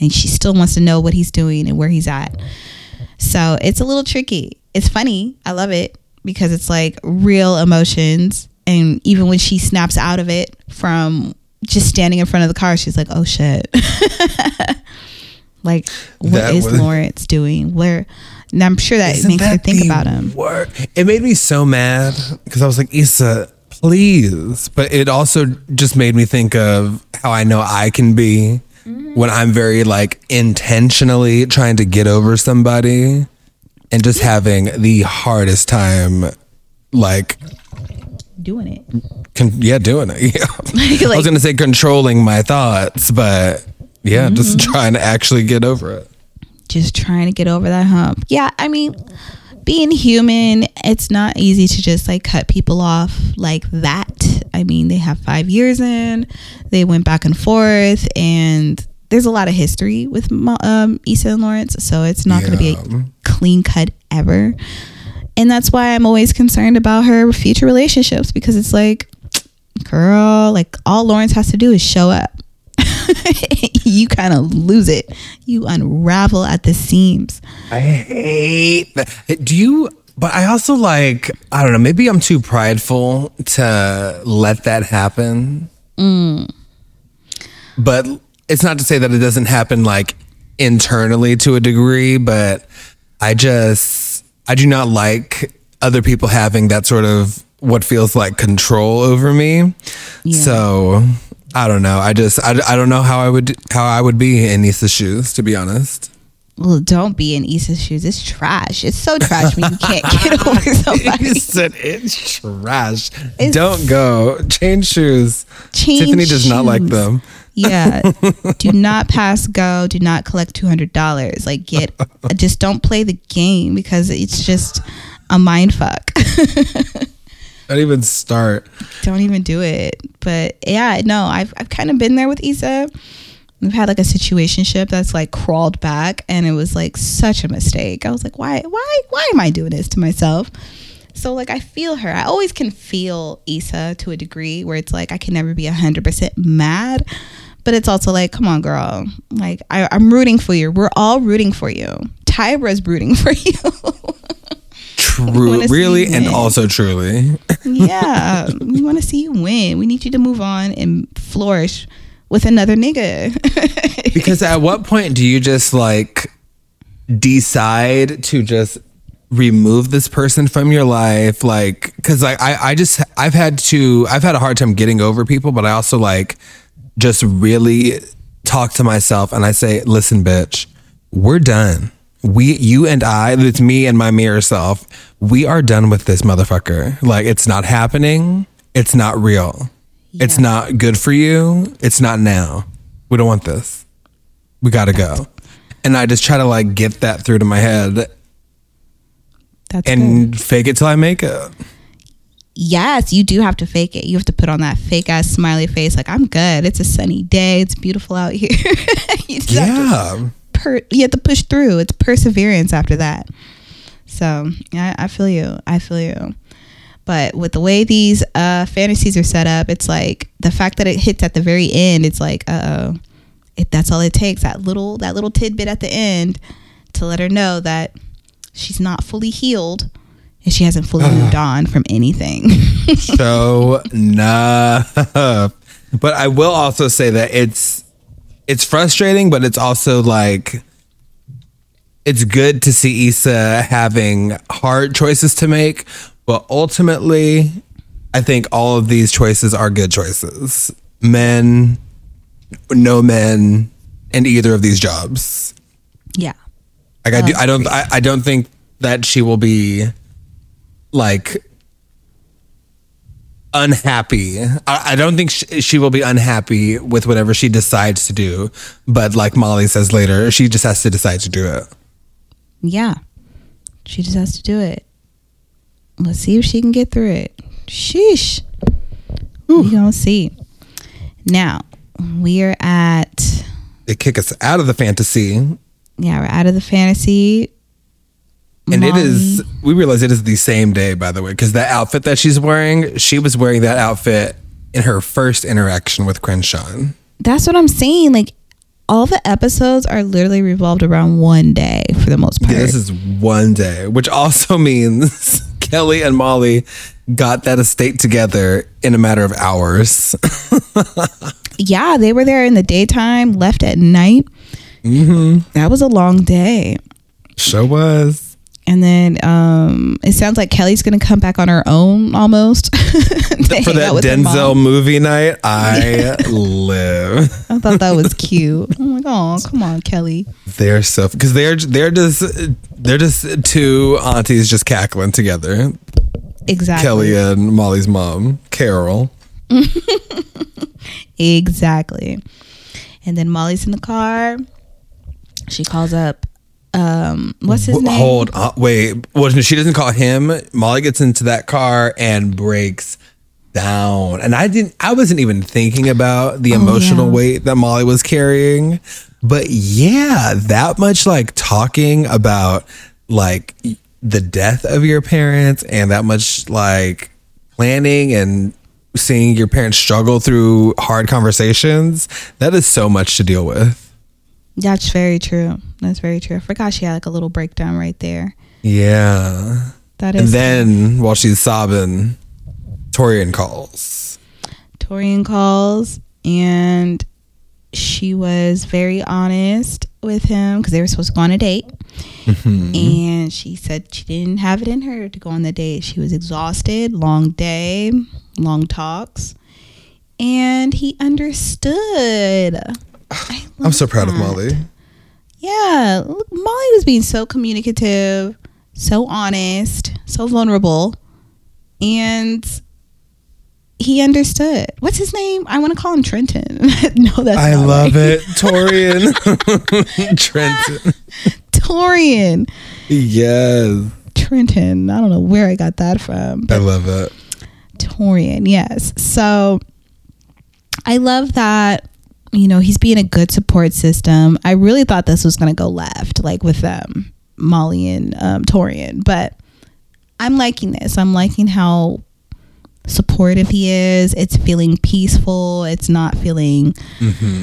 and she still wants to know what he's doing and where he's at. So it's a little tricky. It's funny. I love it because it's like real emotions. And even when she snaps out of it from just standing in front of the car, she's like, oh shit. [LAUGHS] like, what That is was- Lawrence doing? Where, and I'm sure that makes her that think about him. wor- It made me so mad because I was like, Issa, please. But it also just made me think of how I know I can be Mm-hmm. when I'm very like intentionally trying to get over somebody and just having the hardest time, like, Doing it. con- yeah, doing it. [LAUGHS] Yeah. [LAUGHS] I was going to say controlling my thoughts, but yeah, just Mm-hmm. trying to actually get over it. just trying to get over that hump. Yeah, I mean, being human, it's not easy to just like cut people off like that. I mean, they have five years in, they went back and forth, and there's a lot of history with um, Issa and Lawrence, so it's not going to be Yeah. Clean cut ever. And that's why I'm always concerned about her future relationships because it's like, girl, like all Lawrence has to do is show up. [LAUGHS] you kind of lose it. You unravel at the seams. I hate that. Do you? But I also like, I don't know, maybe I'm too prideful to let that happen. Mm. But it's not to say that it doesn't happen like internally to a degree, but I just, I do not like other people having that sort of what feels like control over me. Yeah. So I don't know. I just, I, I don't know how I would, how I would be in Issa's shoes, to be honest. Well, don't be in Issa's shoes. It's trash. It's so trash when you can't get [LAUGHS] over You somebody. said it's trash. It's- Don't go. Change shoes. Change Tiffany does not like them. Yeah. do not pass go. Do not collect two hundred dollars. Like get [LAUGHS] just don't play the game because it's just a mind fuck. [LAUGHS] Don't even start. don't even do it. But yeah, no, I've I've kind of been there with Issa. We've had like a situationship that's like crawled back and it was like such a mistake. I was like, why why why am I doing this to myself? So like I feel her. I always can feel Issa to a degree where it's like I can never be hundred percent mad. But it's also like, come on, girl. Like I, I'm rooting for you. We're all rooting for you. Tyra's rooting for [LAUGHS] you. True. Really and also truly. [LAUGHS] yeah, we want to see you win. We need you to move on and flourish with another nigga. [LAUGHS] Because at what point do you just like decide to just remove this person from your life? Like, because like I, I just I've had to I've had a hard time getting over people, but I also like just really talk to myself and I say, listen, bitch, we're done. We, you and I, it's me and my mirror self. We are done with this motherfucker. Like, it's not happening. it's not real. It's not good for you. It's not now. We don't want this. We got to go. And I just try to like get that through to my head That's good. and fake it till I make it. yes, you do have to fake it. You have to put on that fake ass smiley face, like I'm good. It's a sunny day. It's beautiful out here. [LAUGHS] you, just have to Yeah. per- you have to push through. It's perseverance after that. So I, I feel you. I feel you. But with the way these uh, fantasies are set up, it's like the fact that it hits at the very end. It's like, uh oh, that's all it takes. That little that little tidbit at the end to let her know that she's not fully healed and she hasn't fully ah. moved on from anything. [LAUGHS] so enough. [LAUGHS] But I will also say that it's it's frustrating, but it's also like it's good to see Issa having hard choices to make. But ultimately, I think all of these choices are good choices. Men, no men, in either of these jobs. yeah. Like I do, oh. I don't, I, I don't think that she will be like unhappy. I, I don't think she, she will be unhappy with whatever she decides to do. But like Molly says later, she just has to decide to do it. Yeah. She just has to do it. Let's see if she can get through it. Sheesh. We gonna see. Now we are at They kick us out of the fantasy, yeah we're out of the fantasy. and it Molly- is. We realize it is the same day, by the way, because that outfit that she's wearing, she was wearing that outfit in her first interaction with Crenshaw. That's what I'm saying. Like all the episodes are literally revolved around one day for the most part. Yeah, this is one day, which also [LAUGHS] means Kelly and Molly got that estate together in a matter of hours. [LAUGHS] yeah, they were there in the daytime, left at night. Mm-hmm. That was a long day. sure was. And then um, it sounds like Kelly's gonna come back on her own almost [LAUGHS] For that with her mom. Denzel movie night, [LAUGHS] I live. I thought that was cute. I'm like, oh, come on, Kelly. They're so because they're they're just they're just two aunties just cackling together. Exactly. Kelly and Molly's mom, Carol. [LAUGHS] Exactly. And then Molly's in the car. She calls up. Um, what's his name? Hold on, wait. Well, she doesn't call him. Molly gets into that car and breaks down. And I didn't. I wasn't even thinking about the emotional Oh, yeah. weight that Molly was carrying. But yeah, that much like talking about like the death of your parents and that much like planning and seeing your parents struggle through hard conversations. That is so much to deal with. That's very true. That's very true. I forgot she had like a little breakdown right there. Yeah. That is. And then while she's sobbing, Torian calls. Torian calls and she was very honest with him because they were supposed to go on a date. Mm-hmm. And she said she didn't have it in her to go on the date. She was exhausted, long day, long talks. And he understood. I'm so proud of. Molly. Yeah, look, Molly was being so communicative, so honest, so vulnerable, and he understood. What's his name? I want to call him Trenton. [LAUGHS] no, that's I love right. it. [LAUGHS] Torian. [LAUGHS] Trenton. Torian. Yes. Trenton. I don't know where I got that from. I love it. Torian, yes. So I love that, you know, he's being a good support system. I really thought this was going to go left, like with um, Molly and um, Torian, but I'm liking this. I'm liking how supportive he is. It's feeling peaceful. It's not feeling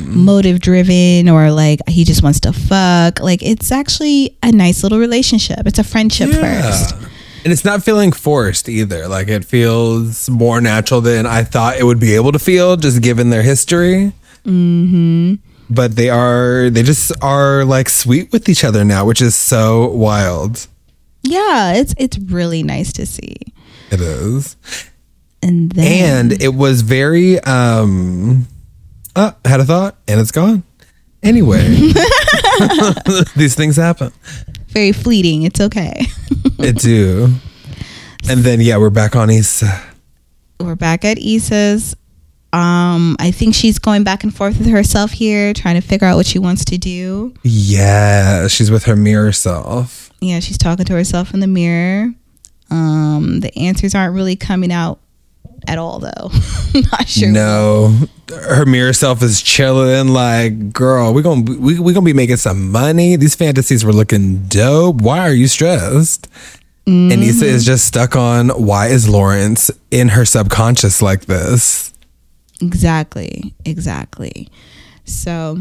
motive driven or like he just wants to fuck. Like it's actually a nice little relationship. It's a friendship first. And it's not feeling forced either. Like it feels more natural than I thought it would be able to feel, just given their history. Mm-hmm. But they are, they just are like sweet with each other now, which is so wild. Yeah, it's it's really nice to see. It is. And then and it was very um uh, had a thought and it's gone anyway [LAUGHS] these things happen very fleeting. It's okay. [LAUGHS] it do and then yeah we're back on Issa we're back at Issa's. Um, I think she's going back and forth with herself here, trying to figure out what she wants to do. Yeah, she's with her mirror self. Yeah, she's talking to herself in the mirror. Um, the answers aren't really coming out at all, though. [LAUGHS] Not sure. No, her mirror self is chilling. Like, girl, we're gonna we we gonna be making some money. These fantasies were looking dope. Why are you stressed? And Issa is just stuck on why is Lawrence in her subconscious like this? Exactly. Exactly. So,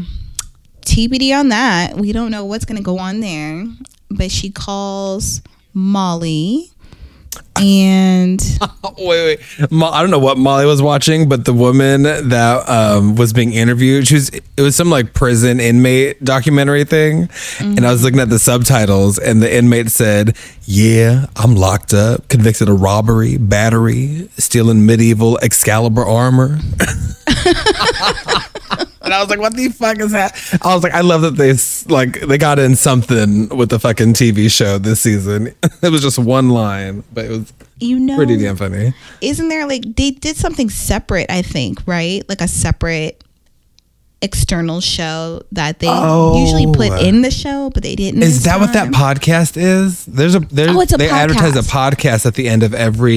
TBD on that. We don't know what's going to go on there, but she calls Molly and [LAUGHS] wait, wait. Mo- I don't know what Molly was watching, but the woman that um, was being interviewed, she was. It was some like prison inmate documentary thing, and I was looking at the subtitles, and the inmate said, "Yeah, I'm locked up, convicted of robbery, battery, stealing medieval Excalibur armor." [LAUGHS] And I was like, "What the fuck is that?" I was like, "I love that they like they got in something with the fucking TV show this season. [LAUGHS] it was just one line, but it was you know pretty damn funny." isn't there like they did something separate i think right like a separate external show that they usually put Oh. in the show but they didn't Is that what that podcast is? There's a there's Oh, it's a they advertise a podcast at the end of every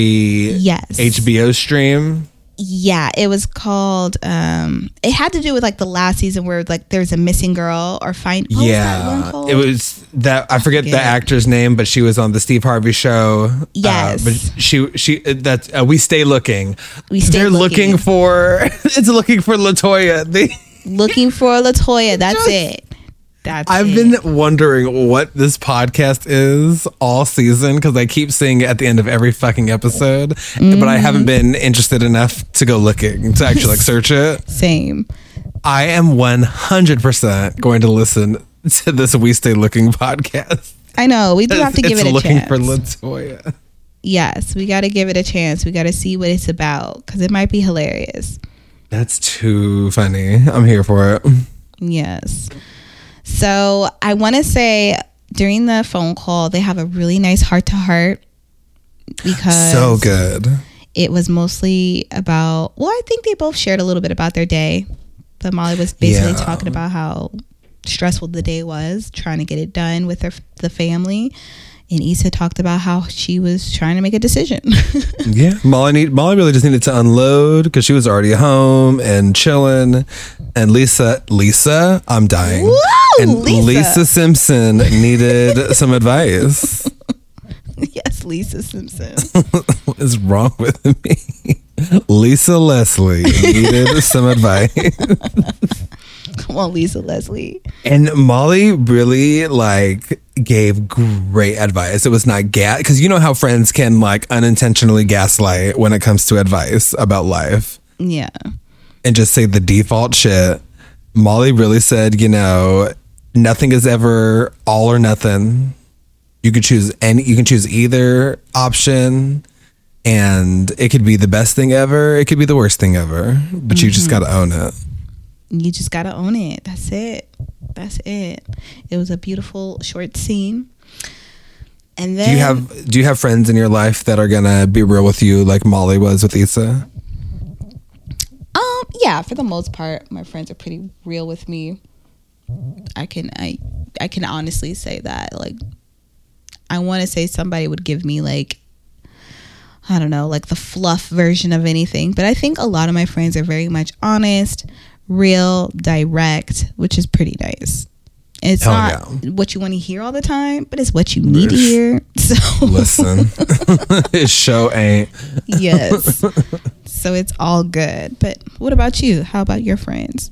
Yes. HBO stream. Yeah it was called um it had to do with like the last season where like there's a missing girl or find was one yeah, called? it was that I forget the forget. actor's name, but she was on the Steve Harvey show. Uh, Yes. but she she that uh, we stay looking. We Stay They're Looking. looking for [LAUGHS] it's looking for Latoya. They, [LAUGHS] looking for latoya that's it that's I've it. been wondering what this podcast is all season because I keep seeing it at the end of every fucking episode, but Mm-hmm. I haven't been interested enough to go looking to actually like search it. [LAUGHS] same I am 100% going to listen to this We Stay Looking podcast. i know we do have to give it a looking chance for Latoya. yes we got to give it a chance we got to see what it's about because it might be hilarious That's too funny. I'm here for it. Yes. So I want to say during the phone call, they have a really nice heart to heart because So good. it was mostly about, well, I think they both shared a little bit about their day. But Molly was basically Yeah. talking about how stressful the day was, trying to get it done with her, the family. And Issa talked about how she was trying to make a decision. [LAUGHS] Yeah, Molly need Molly really just needed to unload because she was already home and chilling. And Lisa, Lisa, I'm dying. Woo, and Lisa. Lisa Simpson needed [LAUGHS] some advice. yes, Lisa Simpson. [LAUGHS] What is wrong with me? Lisa Leslie needed some advice. [LAUGHS] Come on, Lisa Leslie. And Molly really like gave great advice. It was not gas because you know how friends can like unintentionally gaslight when it comes to advice about life. Yeah. and just say the default shit. Molly really said, you know, nothing is ever all or nothing. You could choose any you can choose either option and it could be the best thing ever, it could be the worst thing ever, but you just mm-hmm. got to own it. You just gotta own it. That's it. That's it. It was a beautiful short scene. And then Do you have do you have friends in your life that are to be real with you like Molly was with Issa? um yeah, for the most part, my friends are pretty real with me. I can I I can honestly say that. Like I want to say somebody would give me like I don't know, like the fluff version of anything, but I think a lot of my friends are very much honest, real, direct, which is pretty nice. It's Hell not what you want to hear all the time, but it's what you need to hear. [LAUGHS] So Listen. [LAUGHS] His show ain't yes. [LAUGHS] so it's all good. But what about you? How about your friends?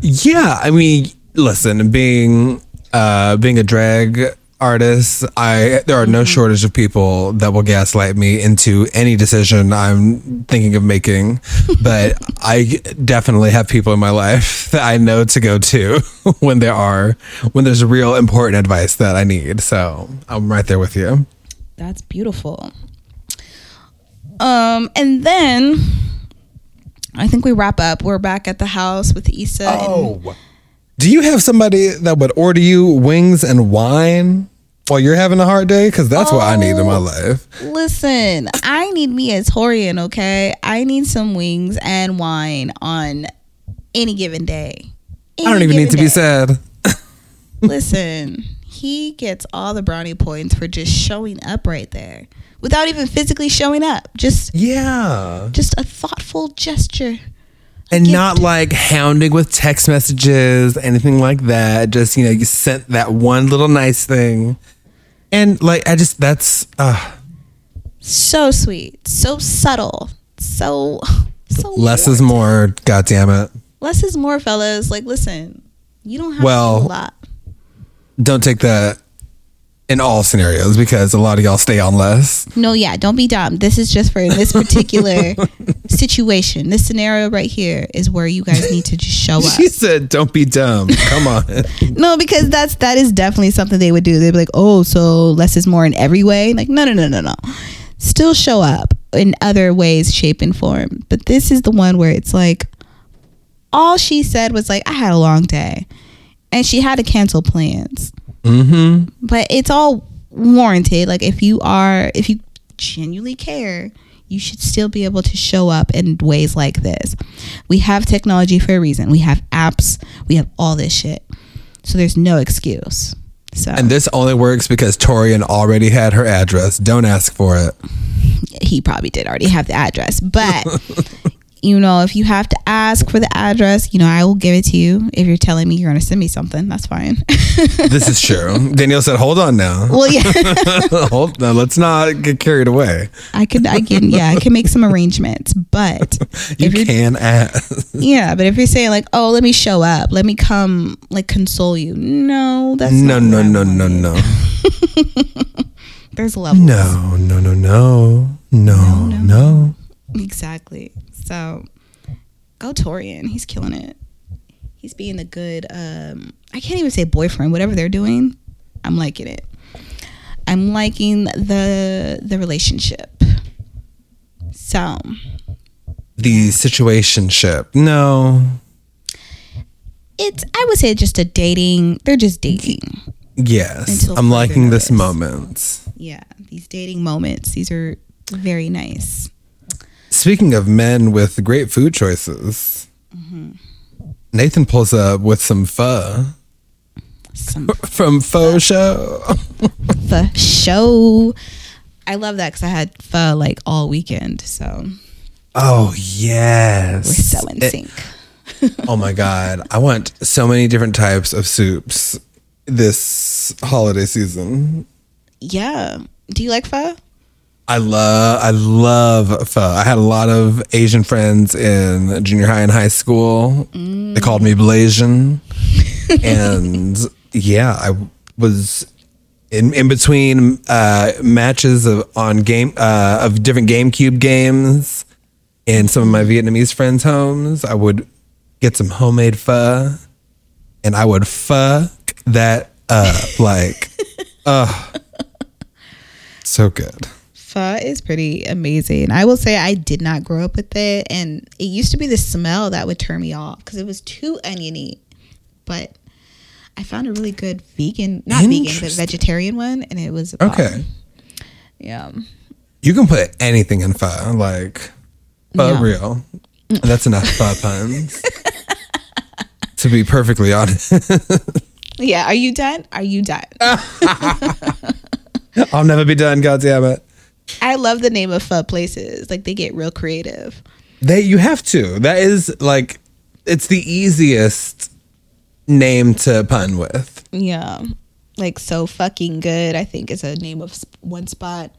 Yeah, I mean, listen, being uh being a drag artist, I there are no shortage of people that will gaslight me into any decision I'm thinking of making. [LAUGHS] But I definitely have people in my life [LAUGHS] that I know to go to [LAUGHS] when there are when there's real important advice that I need. So I'm right there with you. That's beautiful. Um, and then I think we wrap up. We're back at the house with Issa. and- Do you have somebody that would order you wings and wine? While you're having a hard day? Because that's what I need in my Oh. life. Listen, I need me a Taurean, okay? I need some wings and wine on any given day. I don't even need to given be sad. [LAUGHS] [LAUGHS] Listen, he gets all the brownie points for just showing up right there without even physically showing up. Just Yeah. just a thoughtful gesture. And gift. not like hounding with text messages, anything like that. Just, you know, you sent that one little nice thing. And like, I just, that's, uh, So sweet, so subtle, so so less is more. God damn it. Less is more, fellas. Like, listen, you don't have Well- to do a lot. Don't take that in all scenarios because a lot of y'all stay on less. No, yeah, don't be dumb. This is just for this particular [LAUGHS] situation. This scenario right here is where you guys need to just show [LAUGHS] up. She said, don't be dumb. Come on. No, because that's that is definitely something they would do. They'd be like, "Oh, so less is more in every way." Like, no, no, no, no, no. Still show up in other ways, shape, and form. But this is the one where it's like, all she said was like, "I had a long day," and she had to cancel plans. Mm-hmm. But it's all warranted. Like, if you are, if you genuinely care. You should still be able to show up in ways like this. We have technology for a reason. We have apps. We have all this shit. So there's no excuse. So And this only works because Taurean already had her address. Don't ask for it. he probably did already have the address. But [LAUGHS] you know, if you have to ask for the address, you know, I will give it to you. If you're telling me you're gonna send me something, that's fine. [LAUGHS] This is true. Danielle said, hold on now. well, yeah, [LAUGHS] hold now. Let's not get carried away. I could, I can, yeah, I can make some arrangements. But [LAUGHS] You can ask. yeah, but if you're saying like, oh, let me show up, let me come, like console you, no, that's No, no, what no, no, no. There's levels. No, no, no, no. No, no. Exactly. So go Taurean. He's killing it. He's being a good um I can't even say boyfriend, whatever they're doing. I'm liking it. I'm liking the the relationship. So The situationship. No. it's I would say just a dating they're just dating. Yes. I'm liking this moment. Yeah. These dating moments. These are very nice. Speaking of men with great food choices, Mm-hmm. Nathan pulls up with some pho Some [LAUGHS] from Faux Show. pho show. I love that because I had pho like all weekend. So Oh yes, we're so in It- sync. [LAUGHS] oh my god, I want so many different types of soups this holiday season. Yeah. Do you like pho? I love I love pho. I had a lot of Asian friends in junior high and high school. They called me Blasian. [LAUGHS] and yeah, I was in in between uh, matches of on game uh, of different GameCube games in some of my Vietnamese friends' homes. I would get some homemade pho, and I would fuck that up like, [LAUGHS] uh so good. Pho is pretty amazing. I will say I did not grow up with it, and it used to be the smell that would turn me off because it was too oniony. But I found a really good vegan, not vegan, but vegetarian one, and it was Okay. bomb. Yeah, You can put anything in pho, like pho real. That's enough pho [LAUGHS] puns. to be perfectly honest, yeah. Are you done? Are you done? [LAUGHS] [LAUGHS] I'll never be done. God damn it! I love the name of pho places. Like they get real creative. They, you have to. That is like, it's the easiest name to pun with. Yeah, like so fucking good. I think is a name of one spot.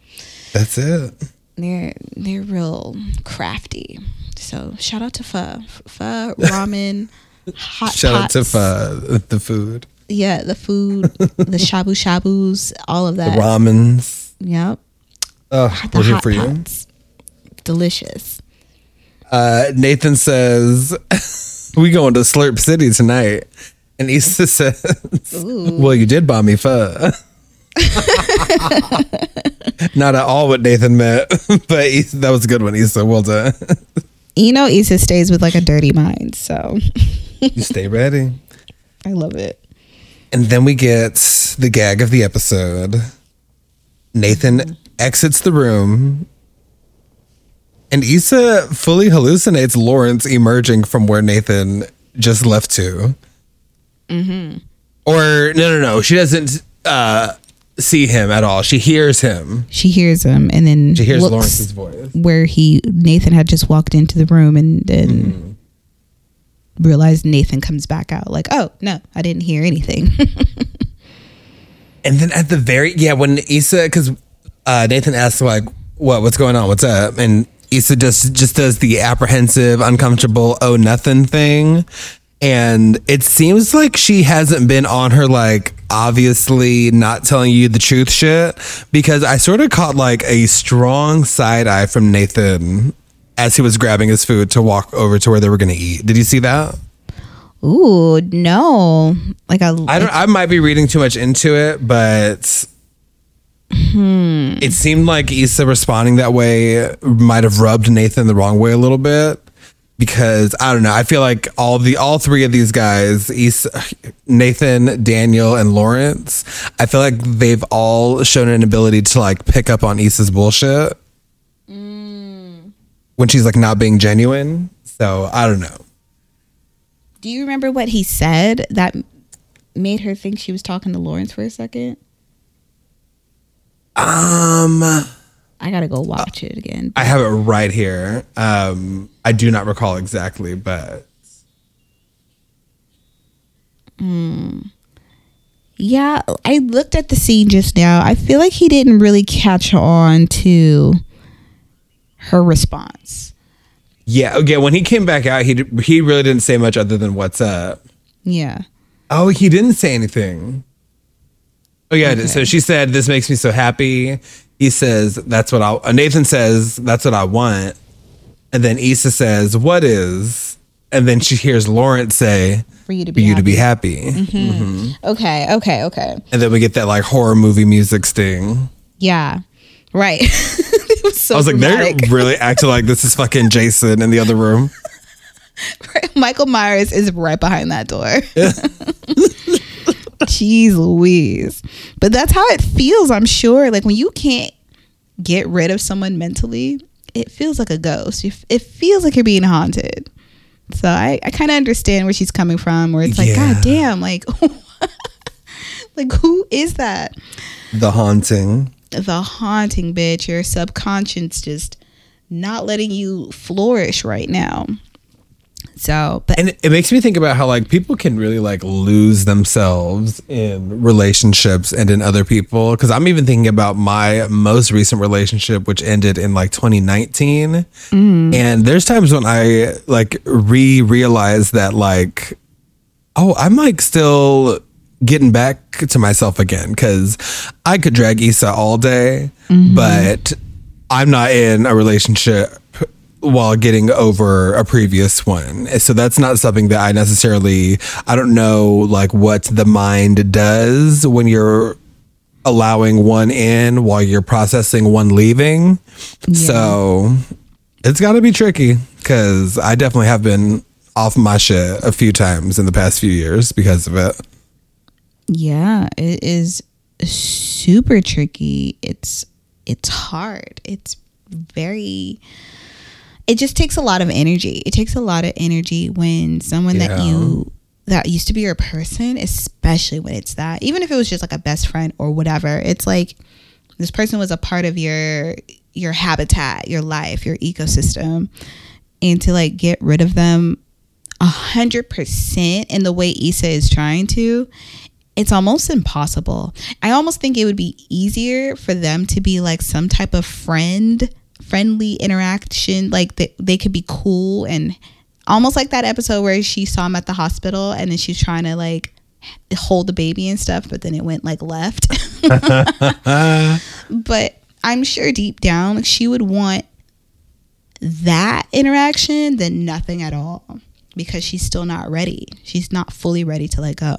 That's it. they're they're real crafty. So shout out to pho, pho ramen, [LAUGHS] hot Shout out to pots. pho, the food, Yeah, the food, the shabu shabus, all of that. the that. ramens. Yep, Oh, the we're here hot for you. pots, delicious. Uh, Nathan says, [LAUGHS] "We going to Slurp City tonight," and Issa [LAUGHS] says, Ooh. "Well, you did buy me pho." [LAUGHS] Not at all what Nathan meant, but Issa, that was a good one, Issa. Well done. You know, Issa stays with like a dirty mind, so you stay ready. I love it. And then we get the gag of the episode. Nathan exits the room. And Issa fully hallucinates Lawrence emerging from where Nathan just left to. Mm-hmm. Or, no, no, no. She doesn't uh, see him at all. She hears him. She hears him and then She hears Lawrence's voice. where he Nathan had just walked into the room and then Mm-hmm. realized Nathan comes back out like, oh no, I didn't hear anything. [LAUGHS] And then at the very yeah, when Issa because uh, Nathan asks like, "What? What's going on? What's up?" and Issa just just does the apprehensive, uncomfortable, oh nothing thing, and it seems like she hasn't been on her like obviously not telling you the truth shit because I sort of caught like a strong side eye from Nathan as he was grabbing his food to walk over to where they were going to eat. Did you see that? Ooh, no. Like I, I don't. I might be reading too much into it, but Hmm. it seemed like Issa responding that way might have rubbed Nathan the wrong way a little bit because I don't know. I feel like all the all three of these guys, Issa, Nathan, Daniel, and Lawrence, I feel like they've all shown an ability to like pick up on Issa's bullshit hmm. when she's like not being genuine. So I don't know. Do you remember what he said that made her think she was talking to Lawrence for a second? Um. I gotta go watch it again. I have it right here. Um, I do not recall exactly, but Yeah, I looked at the scene just now. I feel like he didn't really catch on to her response. yeah, okay. When he came back out, he d- he really didn't say much other than "What's up." Yeah. Oh, he didn't say anything. Oh yeah. So she said, "This makes me so happy." He says, "That's what I." uh, Nathan says, "That's what I want," and then Issa says, "What is?" And then she hears Lawrence say, For you to "For be you to be happy. happy." Okay, okay, okay. And then we get that like horror movie music sting. Yeah. Right. [LAUGHS] it was so I was like, dramatic. they're really [LAUGHS] acting like this is fucking Jason in the other room. [LAUGHS] Michael Myers is right behind that door. Jeez Louise. But that's how it feels, I'm sure. Like when you can't get rid of someone mentally, it feels like a ghost. It feels like you're being haunted. So I, I kind of understand where she's coming from, where it's like, Yeah. God damn, like, [LAUGHS] like who is that? The haunting. The haunting bitch. Your subconscious just not letting you flourish right now. So, but And it- makes me think about how like people can really like lose themselves in relationships and in other people. Cause I'm even thinking about my most recent relationship, which ended in like 2019. Mm. And there's times when I like re realize that like, oh, I'm like still getting back to myself again. Cause I could drag Issa all day, mm-hmm. but I'm not in a relationship while getting over a previous one. So that's not something that I necessarily I don't know like what the mind does when you're allowing one in while you're processing one leaving. So it's got to be tricky cuz I definitely have been off my shit a few times in the past few years because of it. Yeah, it is super tricky. It's it's hard. It's very it just takes a lot of energy. It takes a lot of energy when someone that you that used to be your person, especially when it's that. Even if it was just like a best friend or whatever. It's like this person was a part of your your habitat, your life, your ecosystem. And to like get rid of them a hundred percent in the way Issa is trying to, it's almost impossible. I almost think it would be easier for them to be like some type of friend, friendly interaction. Like they, they could be cool and almost like that episode where she saw him at the hospital and then she's trying to like hold the baby and stuff, but then it went like left. [LAUGHS] but I'm sure deep down like, she would want that interaction than nothing at all because she's still not ready. She's not fully ready to let go.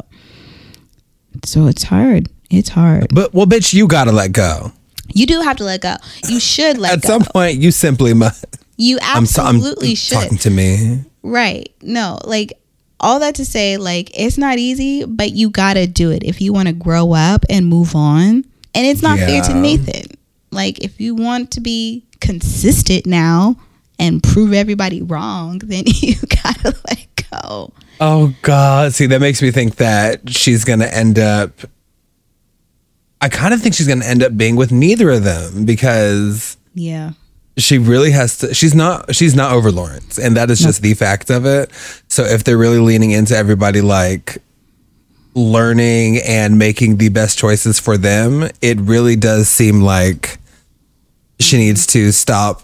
So it's hard. It's hard. But well bitch you got to let go. You do have to let go. You should let go. At go. some point you simply must you I'm so, I'm absolutely should. talking to me. Right. No, like all that to say, like, it's not easy, but you gotta do it if you want to grow up and move on. And it's not fair to Nathan. Like, if you want to be consistent now and prove everybody wrong, [LAUGHS] then you gotta let go. Oh God! See, that makes me think that she's gonna end up. I kind of think she's gonna end up being with neither of them because Yeah. she really has to. She's not. She's not over Lawrence, and that is just the fact of it. So if they're really leaning into everybody like learning and making the best choices for them, it really does seem like she needs to stop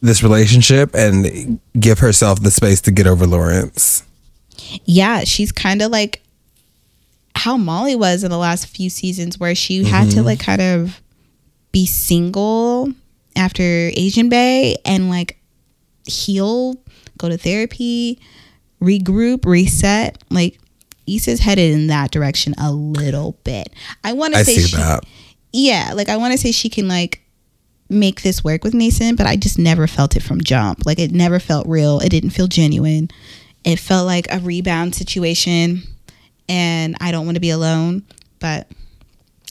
this relationship and give herself the space to get over Lawrence. yeah, she's kind of like how Molly was in the last few seasons, where she had to mm-hmm. like kind of be single after Asian Bae and like heal, go to therapy, regroup, reset. Like Issa's headed in that direction a little bit. I want to say she, that. yeah, like I want to say she can like make this work with Nathan, but I just never felt it from jump. Like it never felt real. It didn't feel genuine. It felt like a rebound situation, and I don't want to be alone, but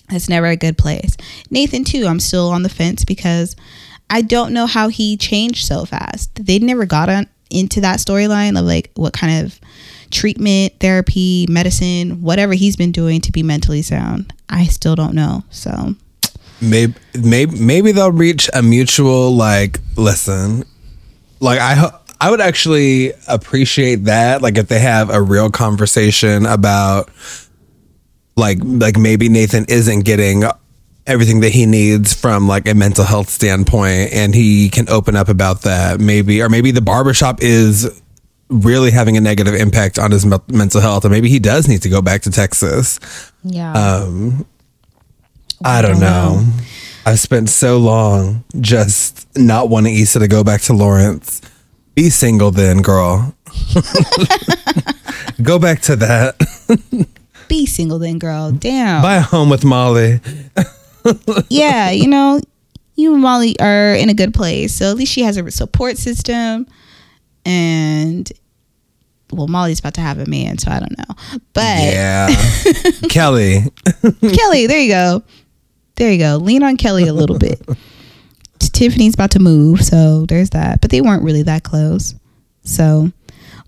it's never a good place. Nathan too. I'm still on the fence because I don't know how he changed so fast. They never got on into that storyline of like what kind of treatment, therapy, medicine, whatever he's been doing to be mentally sound. I still don't know. So maybe maybe maybe they'll reach a mutual like listen like i ho- i would actually appreciate that like if they have a real conversation about like like maybe nathan isn't getting everything that he needs from like a mental health standpoint and he can open up about that maybe or maybe the barbershop is really having a negative impact on his me- mental health and maybe he does need to go back to texas yeah. um I don't know. I've spent so long just not wanting Issa to go back to Lawrence. Be single then, girl. [LAUGHS] go back to that. [LAUGHS] be single then, girl. Damn. Buy a home with Molly. [LAUGHS] yeah, you know, you and Molly are in a good place. So at least she has a support system. And well, Molly's about to have a man, so I don't know. But Yeah. Kelly. Kelly, there you go. There you go. Lean on Kelly a little bit. Tiffany's about to move, so there's that. But they weren't really that close. So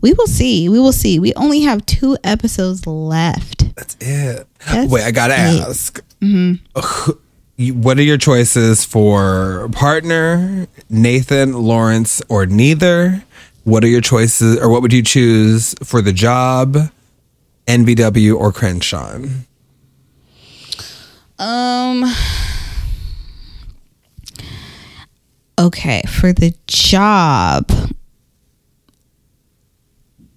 we will see. We will see. We only have two episodes left. That's it. That's Wait, I gotta it. ask. You- What are your choices for partner, Nathan, Lawrence, or neither? What are your choices, or what would you choose for the job, NBW or Crenshaw? Um Okay, for the job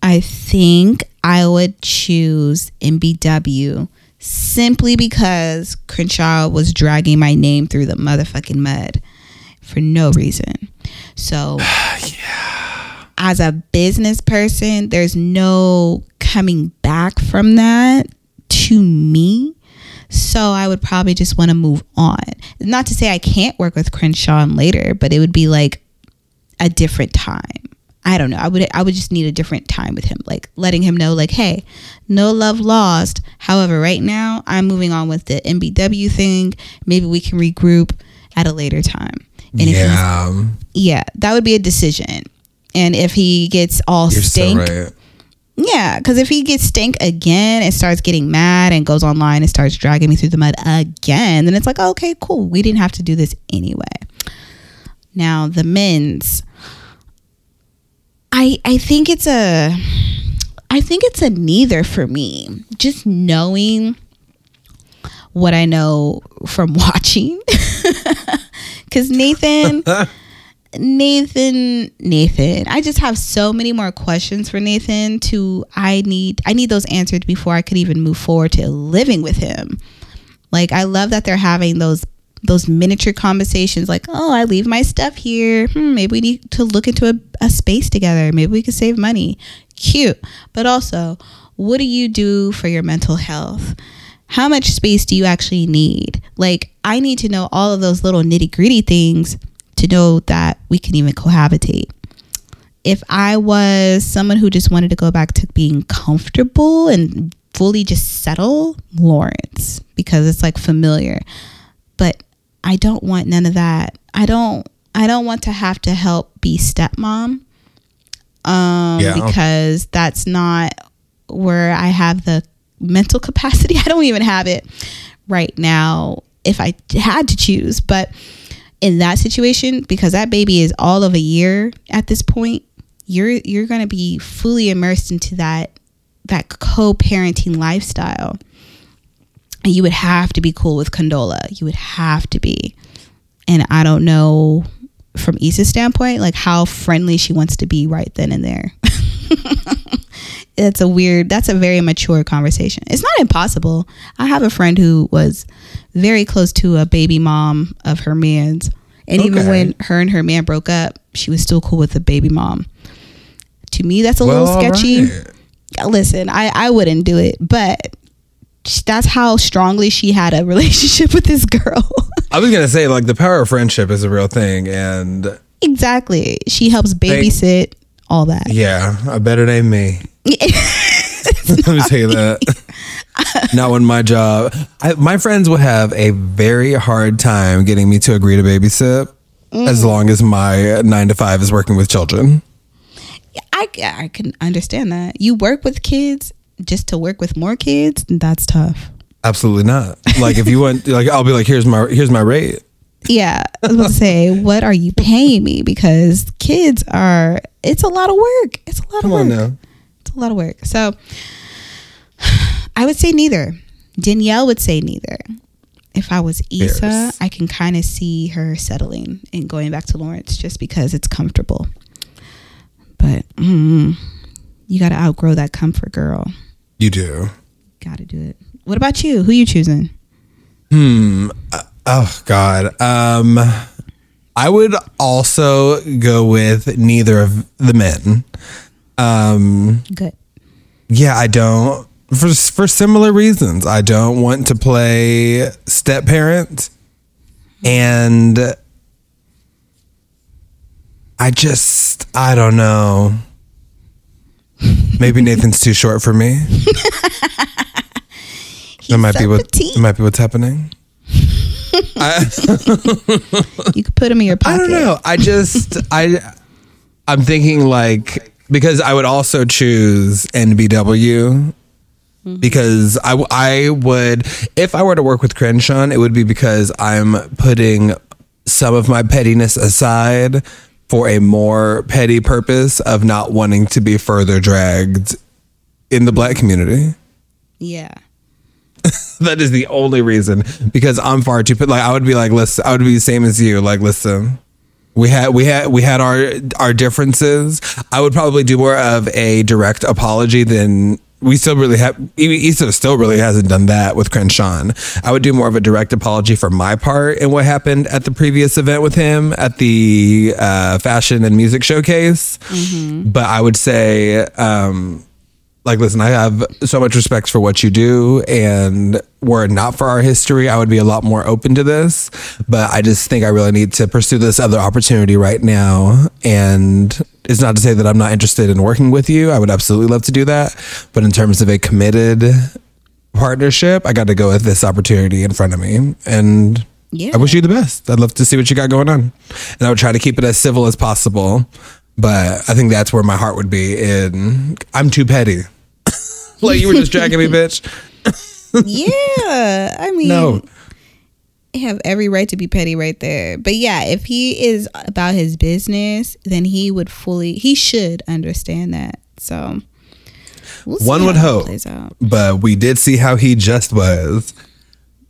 I think I would choose MBW simply because Crenshaw was dragging my name through the motherfucking mud for no reason. So [SIGHS] as a business person, there's no coming back from that to me. So I would probably just want to move on. Not to say I can't work with Crenshaw later, but it would be like a different time. I don't know. I would I would just need a different time with him, like letting him know, like, hey, no love lost. However, right now I'm moving on with the MBW thing. Maybe we can regroup at a later time. And if yeah, yeah, that would be a decision. And if he gets all so stink, right. Yeah, because if he gets stink again and starts getting mad and goes online and starts dragging me through the mud again, then it's like, oh, okay, cool. We didn't have to do this anyway. Now the men's, I I think it's a, I think it's a neither for me. Just knowing what I know from [LAUGHS] watching, because Nathan. [LAUGHS] Nathan Nathan I just have so many more questions for Nathan to I need I need those answered before I could even move forward to living with him. Like I love that they're having those those miniature conversations like, "Oh, I leave my stuff here. Hmm, maybe we need to look into a, a space together. Maybe we could save money." Cute. But also, what do you do for your mental health? How much space do you actually need? Like, I need to know all of those little nitty gritty things to know that we can even cohabitate. if I was someone who just wanted to go back to being comfortable and fully just settle, Lawrence, because it's like familiar. But I don't want none of that. I don't I don't want to have to help be stepmom. Um Yeah. because that's not where I have the mental [LAUGHS] capacity. I don't even have it right now if I had to choose, but in that situation because that baby is all of a year at this point, you're you're going to be fully immersed into that that co-parenting lifestyle. And you would have to be cool with Condola. You would have to be. And I don't know from Issa's standpoint, like how friendly she wants to be right then and there. [LAUGHS] it's a weird, that's a very mature conversation. It's not impossible. I have a friend who was very close to a baby mom of her man's. And even when her and her man broke up, she was still cool with the baby mom. To me, that's a Well, little sketchy alright. listen, I, I wouldn't do it, but that's how strongly she had a [LAUGHS] relationship with this girl. [LAUGHS] I was gonna say like the power of friendship is a real thing, and exactly. She helps babysit, all that. yeah, I bet it ain't me. [LAUGHS] Let me tell you that. Not when my job. I, my friends would have a very hard time getting me to agree to babysit as mm. long as my nine to five is working with children. I, I can understand that. You work with kids just to work with more kids, that's tough. Absolutely not. Like if you want, [LAUGHS] like I'll be like, here's my here's my rate. Yeah, I was about to say, what are you paying me? Because kids are, it's a lot of work. It's a lot Come of work. on now. It's a lot of work. So I would say neither. Danielle would say neither. If I was Issa, Yes. I can kind of see her settling and going back to Lawrence just because it's comfortable. But mm, you got to outgrow that comfort, girl. You do. Got to do it. What about you? Who you choosing? Hmm. Uh, Oh God. Um, I would also go with neither of the men. Um, Good. yeah, I don't for for similar reasons. I don't want to play step parent, and I just I don't know. Maybe Nathan's too short for me. [LAUGHS] that might be what petite. that might be what's happening. I, [LAUGHS] You could put him in your pocket. I don't know. I just I I'm thinking like because I would also choose NBW Mm-hmm. because I, I would if I were to work with Crenshaw, it would be because I'm putting some of my pettiness aside for a more petty purpose of not wanting to be further dragged in the black community. Yeah. [LAUGHS] That is the only reason because I'm far too like I would be like listen I would be the same as you like listen we had we had we had our our differences I would probably do more of a direct apology than we still really have Issa still really hasn't done that with Crenshaw I would do more of a direct apology for my part in what happened at the previous event with him at the uh, fashion and music showcase. But I would say um like listen i have so much respect for what you do and were it not for our history i would be a lot more open to this. But i just think i really need to pursue this other opportunity right now and it's not to say that i'm not interested in working with you i would absolutely love to do that but in terms of a committed partnership i got to go with this opportunity in front of me and Yeah. i wish you the best i'd love to see what you got going on and i would try to keep it as civil as possible but I think that's where my heart would be. In I'm too petty. [LAUGHS] like you were just dragging me, bitch. [LAUGHS] yeah. I mean, No, have every right to be petty right there. But yeah, if he is about his business, then he would fully, he should understand that. So we'll one would hope, but we did see how he just was.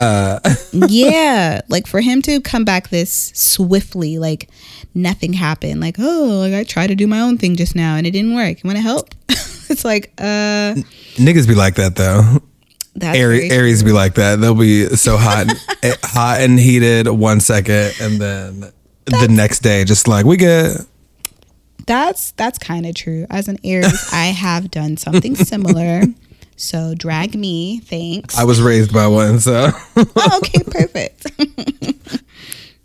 Uh [LAUGHS] yeah, like for him to come back this swiftly, like nothing happened. Like oh, like I tried to do my own thing just now and it didn't work. You want to help? [LAUGHS] it's like uh, Niggas be like that though. That's Aries, Aries be like that. They'll be so hot, [LAUGHS] eh, hot and heated one second, and then the next day, just like we get. That's that's kind of true. As an Aries, I [LAUGHS] have done something similar. So drag me, thanks. I was raised by one, so oh, okay, [LAUGHS] perfect.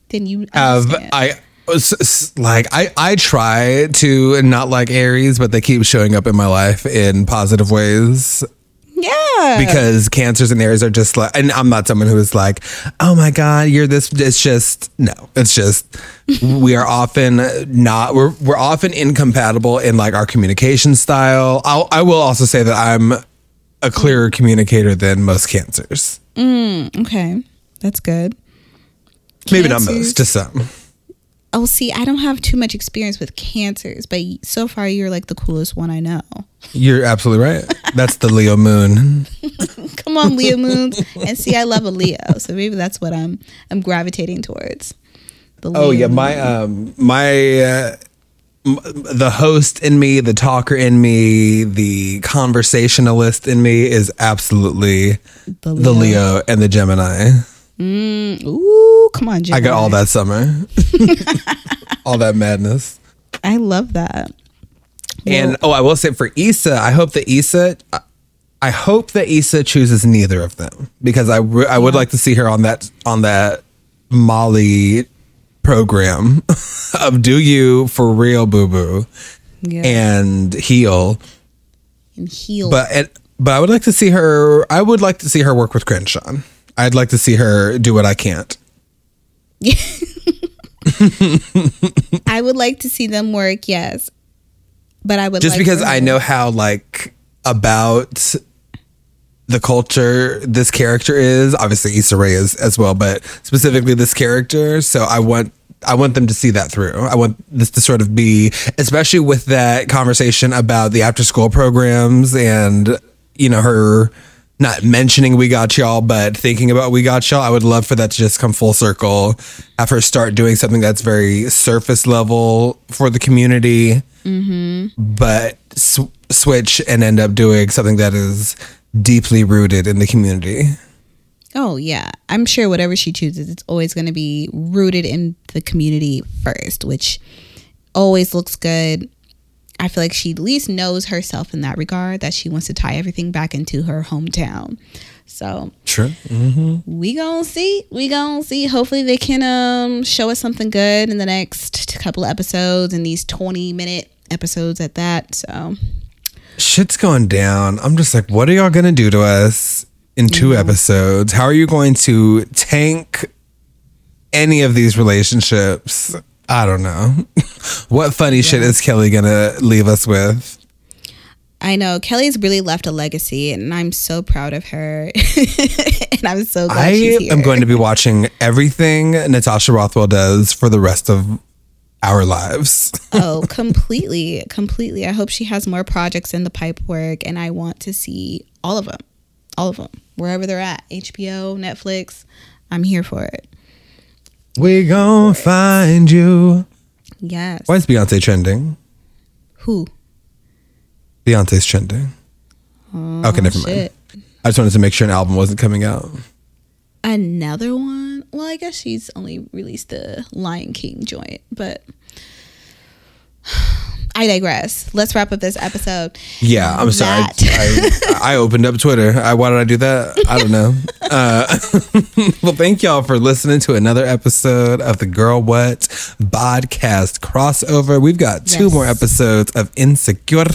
then you have. I s- s- like I I try to not like Aries, but they keep showing up in my life in positive ways Yeah. because cancers and aries are just like and i'm not someone who is like oh my god you're this it's just no it's just we are often not we're we're often incompatible in like our communication style I'll, i will also say that i'm a clearer communicator than most cancers mm, okay. That's good. maybe not most just some Oh, see, I don't have too much experience with cancers, but so far you're like the coolest one I know. [LAUGHS] you're absolutely right that's the leo moon [LAUGHS] Come on, Leo moons, and see, I love a Leo, so maybe that's what I'm I'm gravitating towards. The Oh yeah, moon. my um my uh, m- the host in me, the talker in me, the conversationalist in me is absolutely The the Leo and the Gemini. Mm, ooh, come on, Gemini. I got all that summer. [LAUGHS] [LAUGHS] all that madness. I love that. And oh, I will say for Issa, I hope that Issa I hope that Issa chooses neither of them because I re- I would like to see her on that on that Molly program [LAUGHS] of do you for real boo boo Yeah. and heal and heal. but it, but I would like to see her I would like to see her work with Crenshaw I'd like to see her do what I can't. [LAUGHS] I would like to see them work, yes. But I would just like because I know how like about the culture this character is. Obviously Issa Rae is as well but specifically this character. So I want I want them to see that through. I want this to sort of be especially with that conversation about the after school programs and you know her not mentioning we got y'all but thinking about we got y'all I would love for that to just come full circle have her start doing something that's very surface level for the community mm-hmm. but sw- switch and end up doing something that is deeply rooted in the community. Oh yeah, I'm sure whatever she chooses, it's always going to be rooted in the community first, which always looks good. I feel like she at least knows herself in that regard that she wants to tie everything back into her hometown. So Sure. we gonna see, we gonna see. Hopefully they can um show us something good in the next couple of episodes and these 20 minute episodes at that. So Shit's going down. I'm just like, what are y'all to do to us in two episodes? How are you going to tank any of these relationships? I don't know. [LAUGHS] what funny shit is Kelly going to leave us with? I know Kelly's really left a legacy, and I'm so proud of her. [LAUGHS] and I'm so glad I she's here. am going to be watching everything Natasha Rothwell does for the rest of our lives. [LAUGHS] oh, completely, completely. I hope she has more projects in the pipe work, and I want to see all of them, all of them, wherever they're at. HBO, Netflix. I'm here for it. We gon' find you. Yes. Why is Beyonce trending? Who? Beyonce's trending. Oh, okay, never mind. Oh. I just wanted to make sure an album wasn't coming out. Another one? Well, I guess she's only released the Lion King joint, but [SIGHS] I digress. Let's wrap up this episode. Yeah, I'm sorry. That- I, [LAUGHS] I opened up Twitter. I, why did I do that? I don't know. Uh, [LAUGHS] well, thank y'all for listening to another episode of the Girl What podcast crossover. We've got two Yes. more episodes of Insecure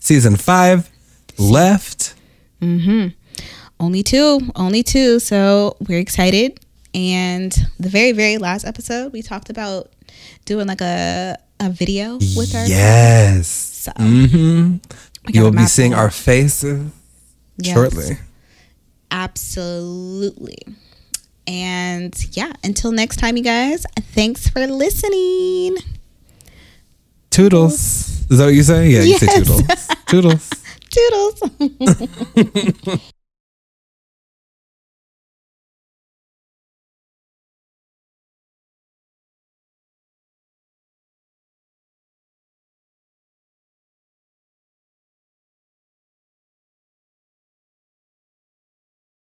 season five left. Mm-hmm. Only two, only two. So we're excited. And the very, very last episode, we talked about doing like a a video with her. Yes. So hmm you will be seeing our faces Yes. shortly. Absolutely. And yeah, until next time, you guys, thanks for listening. Toodles. Is that what you say? Yeah, you say Yes. toodles. [LAUGHS] Toodles. Toodles. [LAUGHS]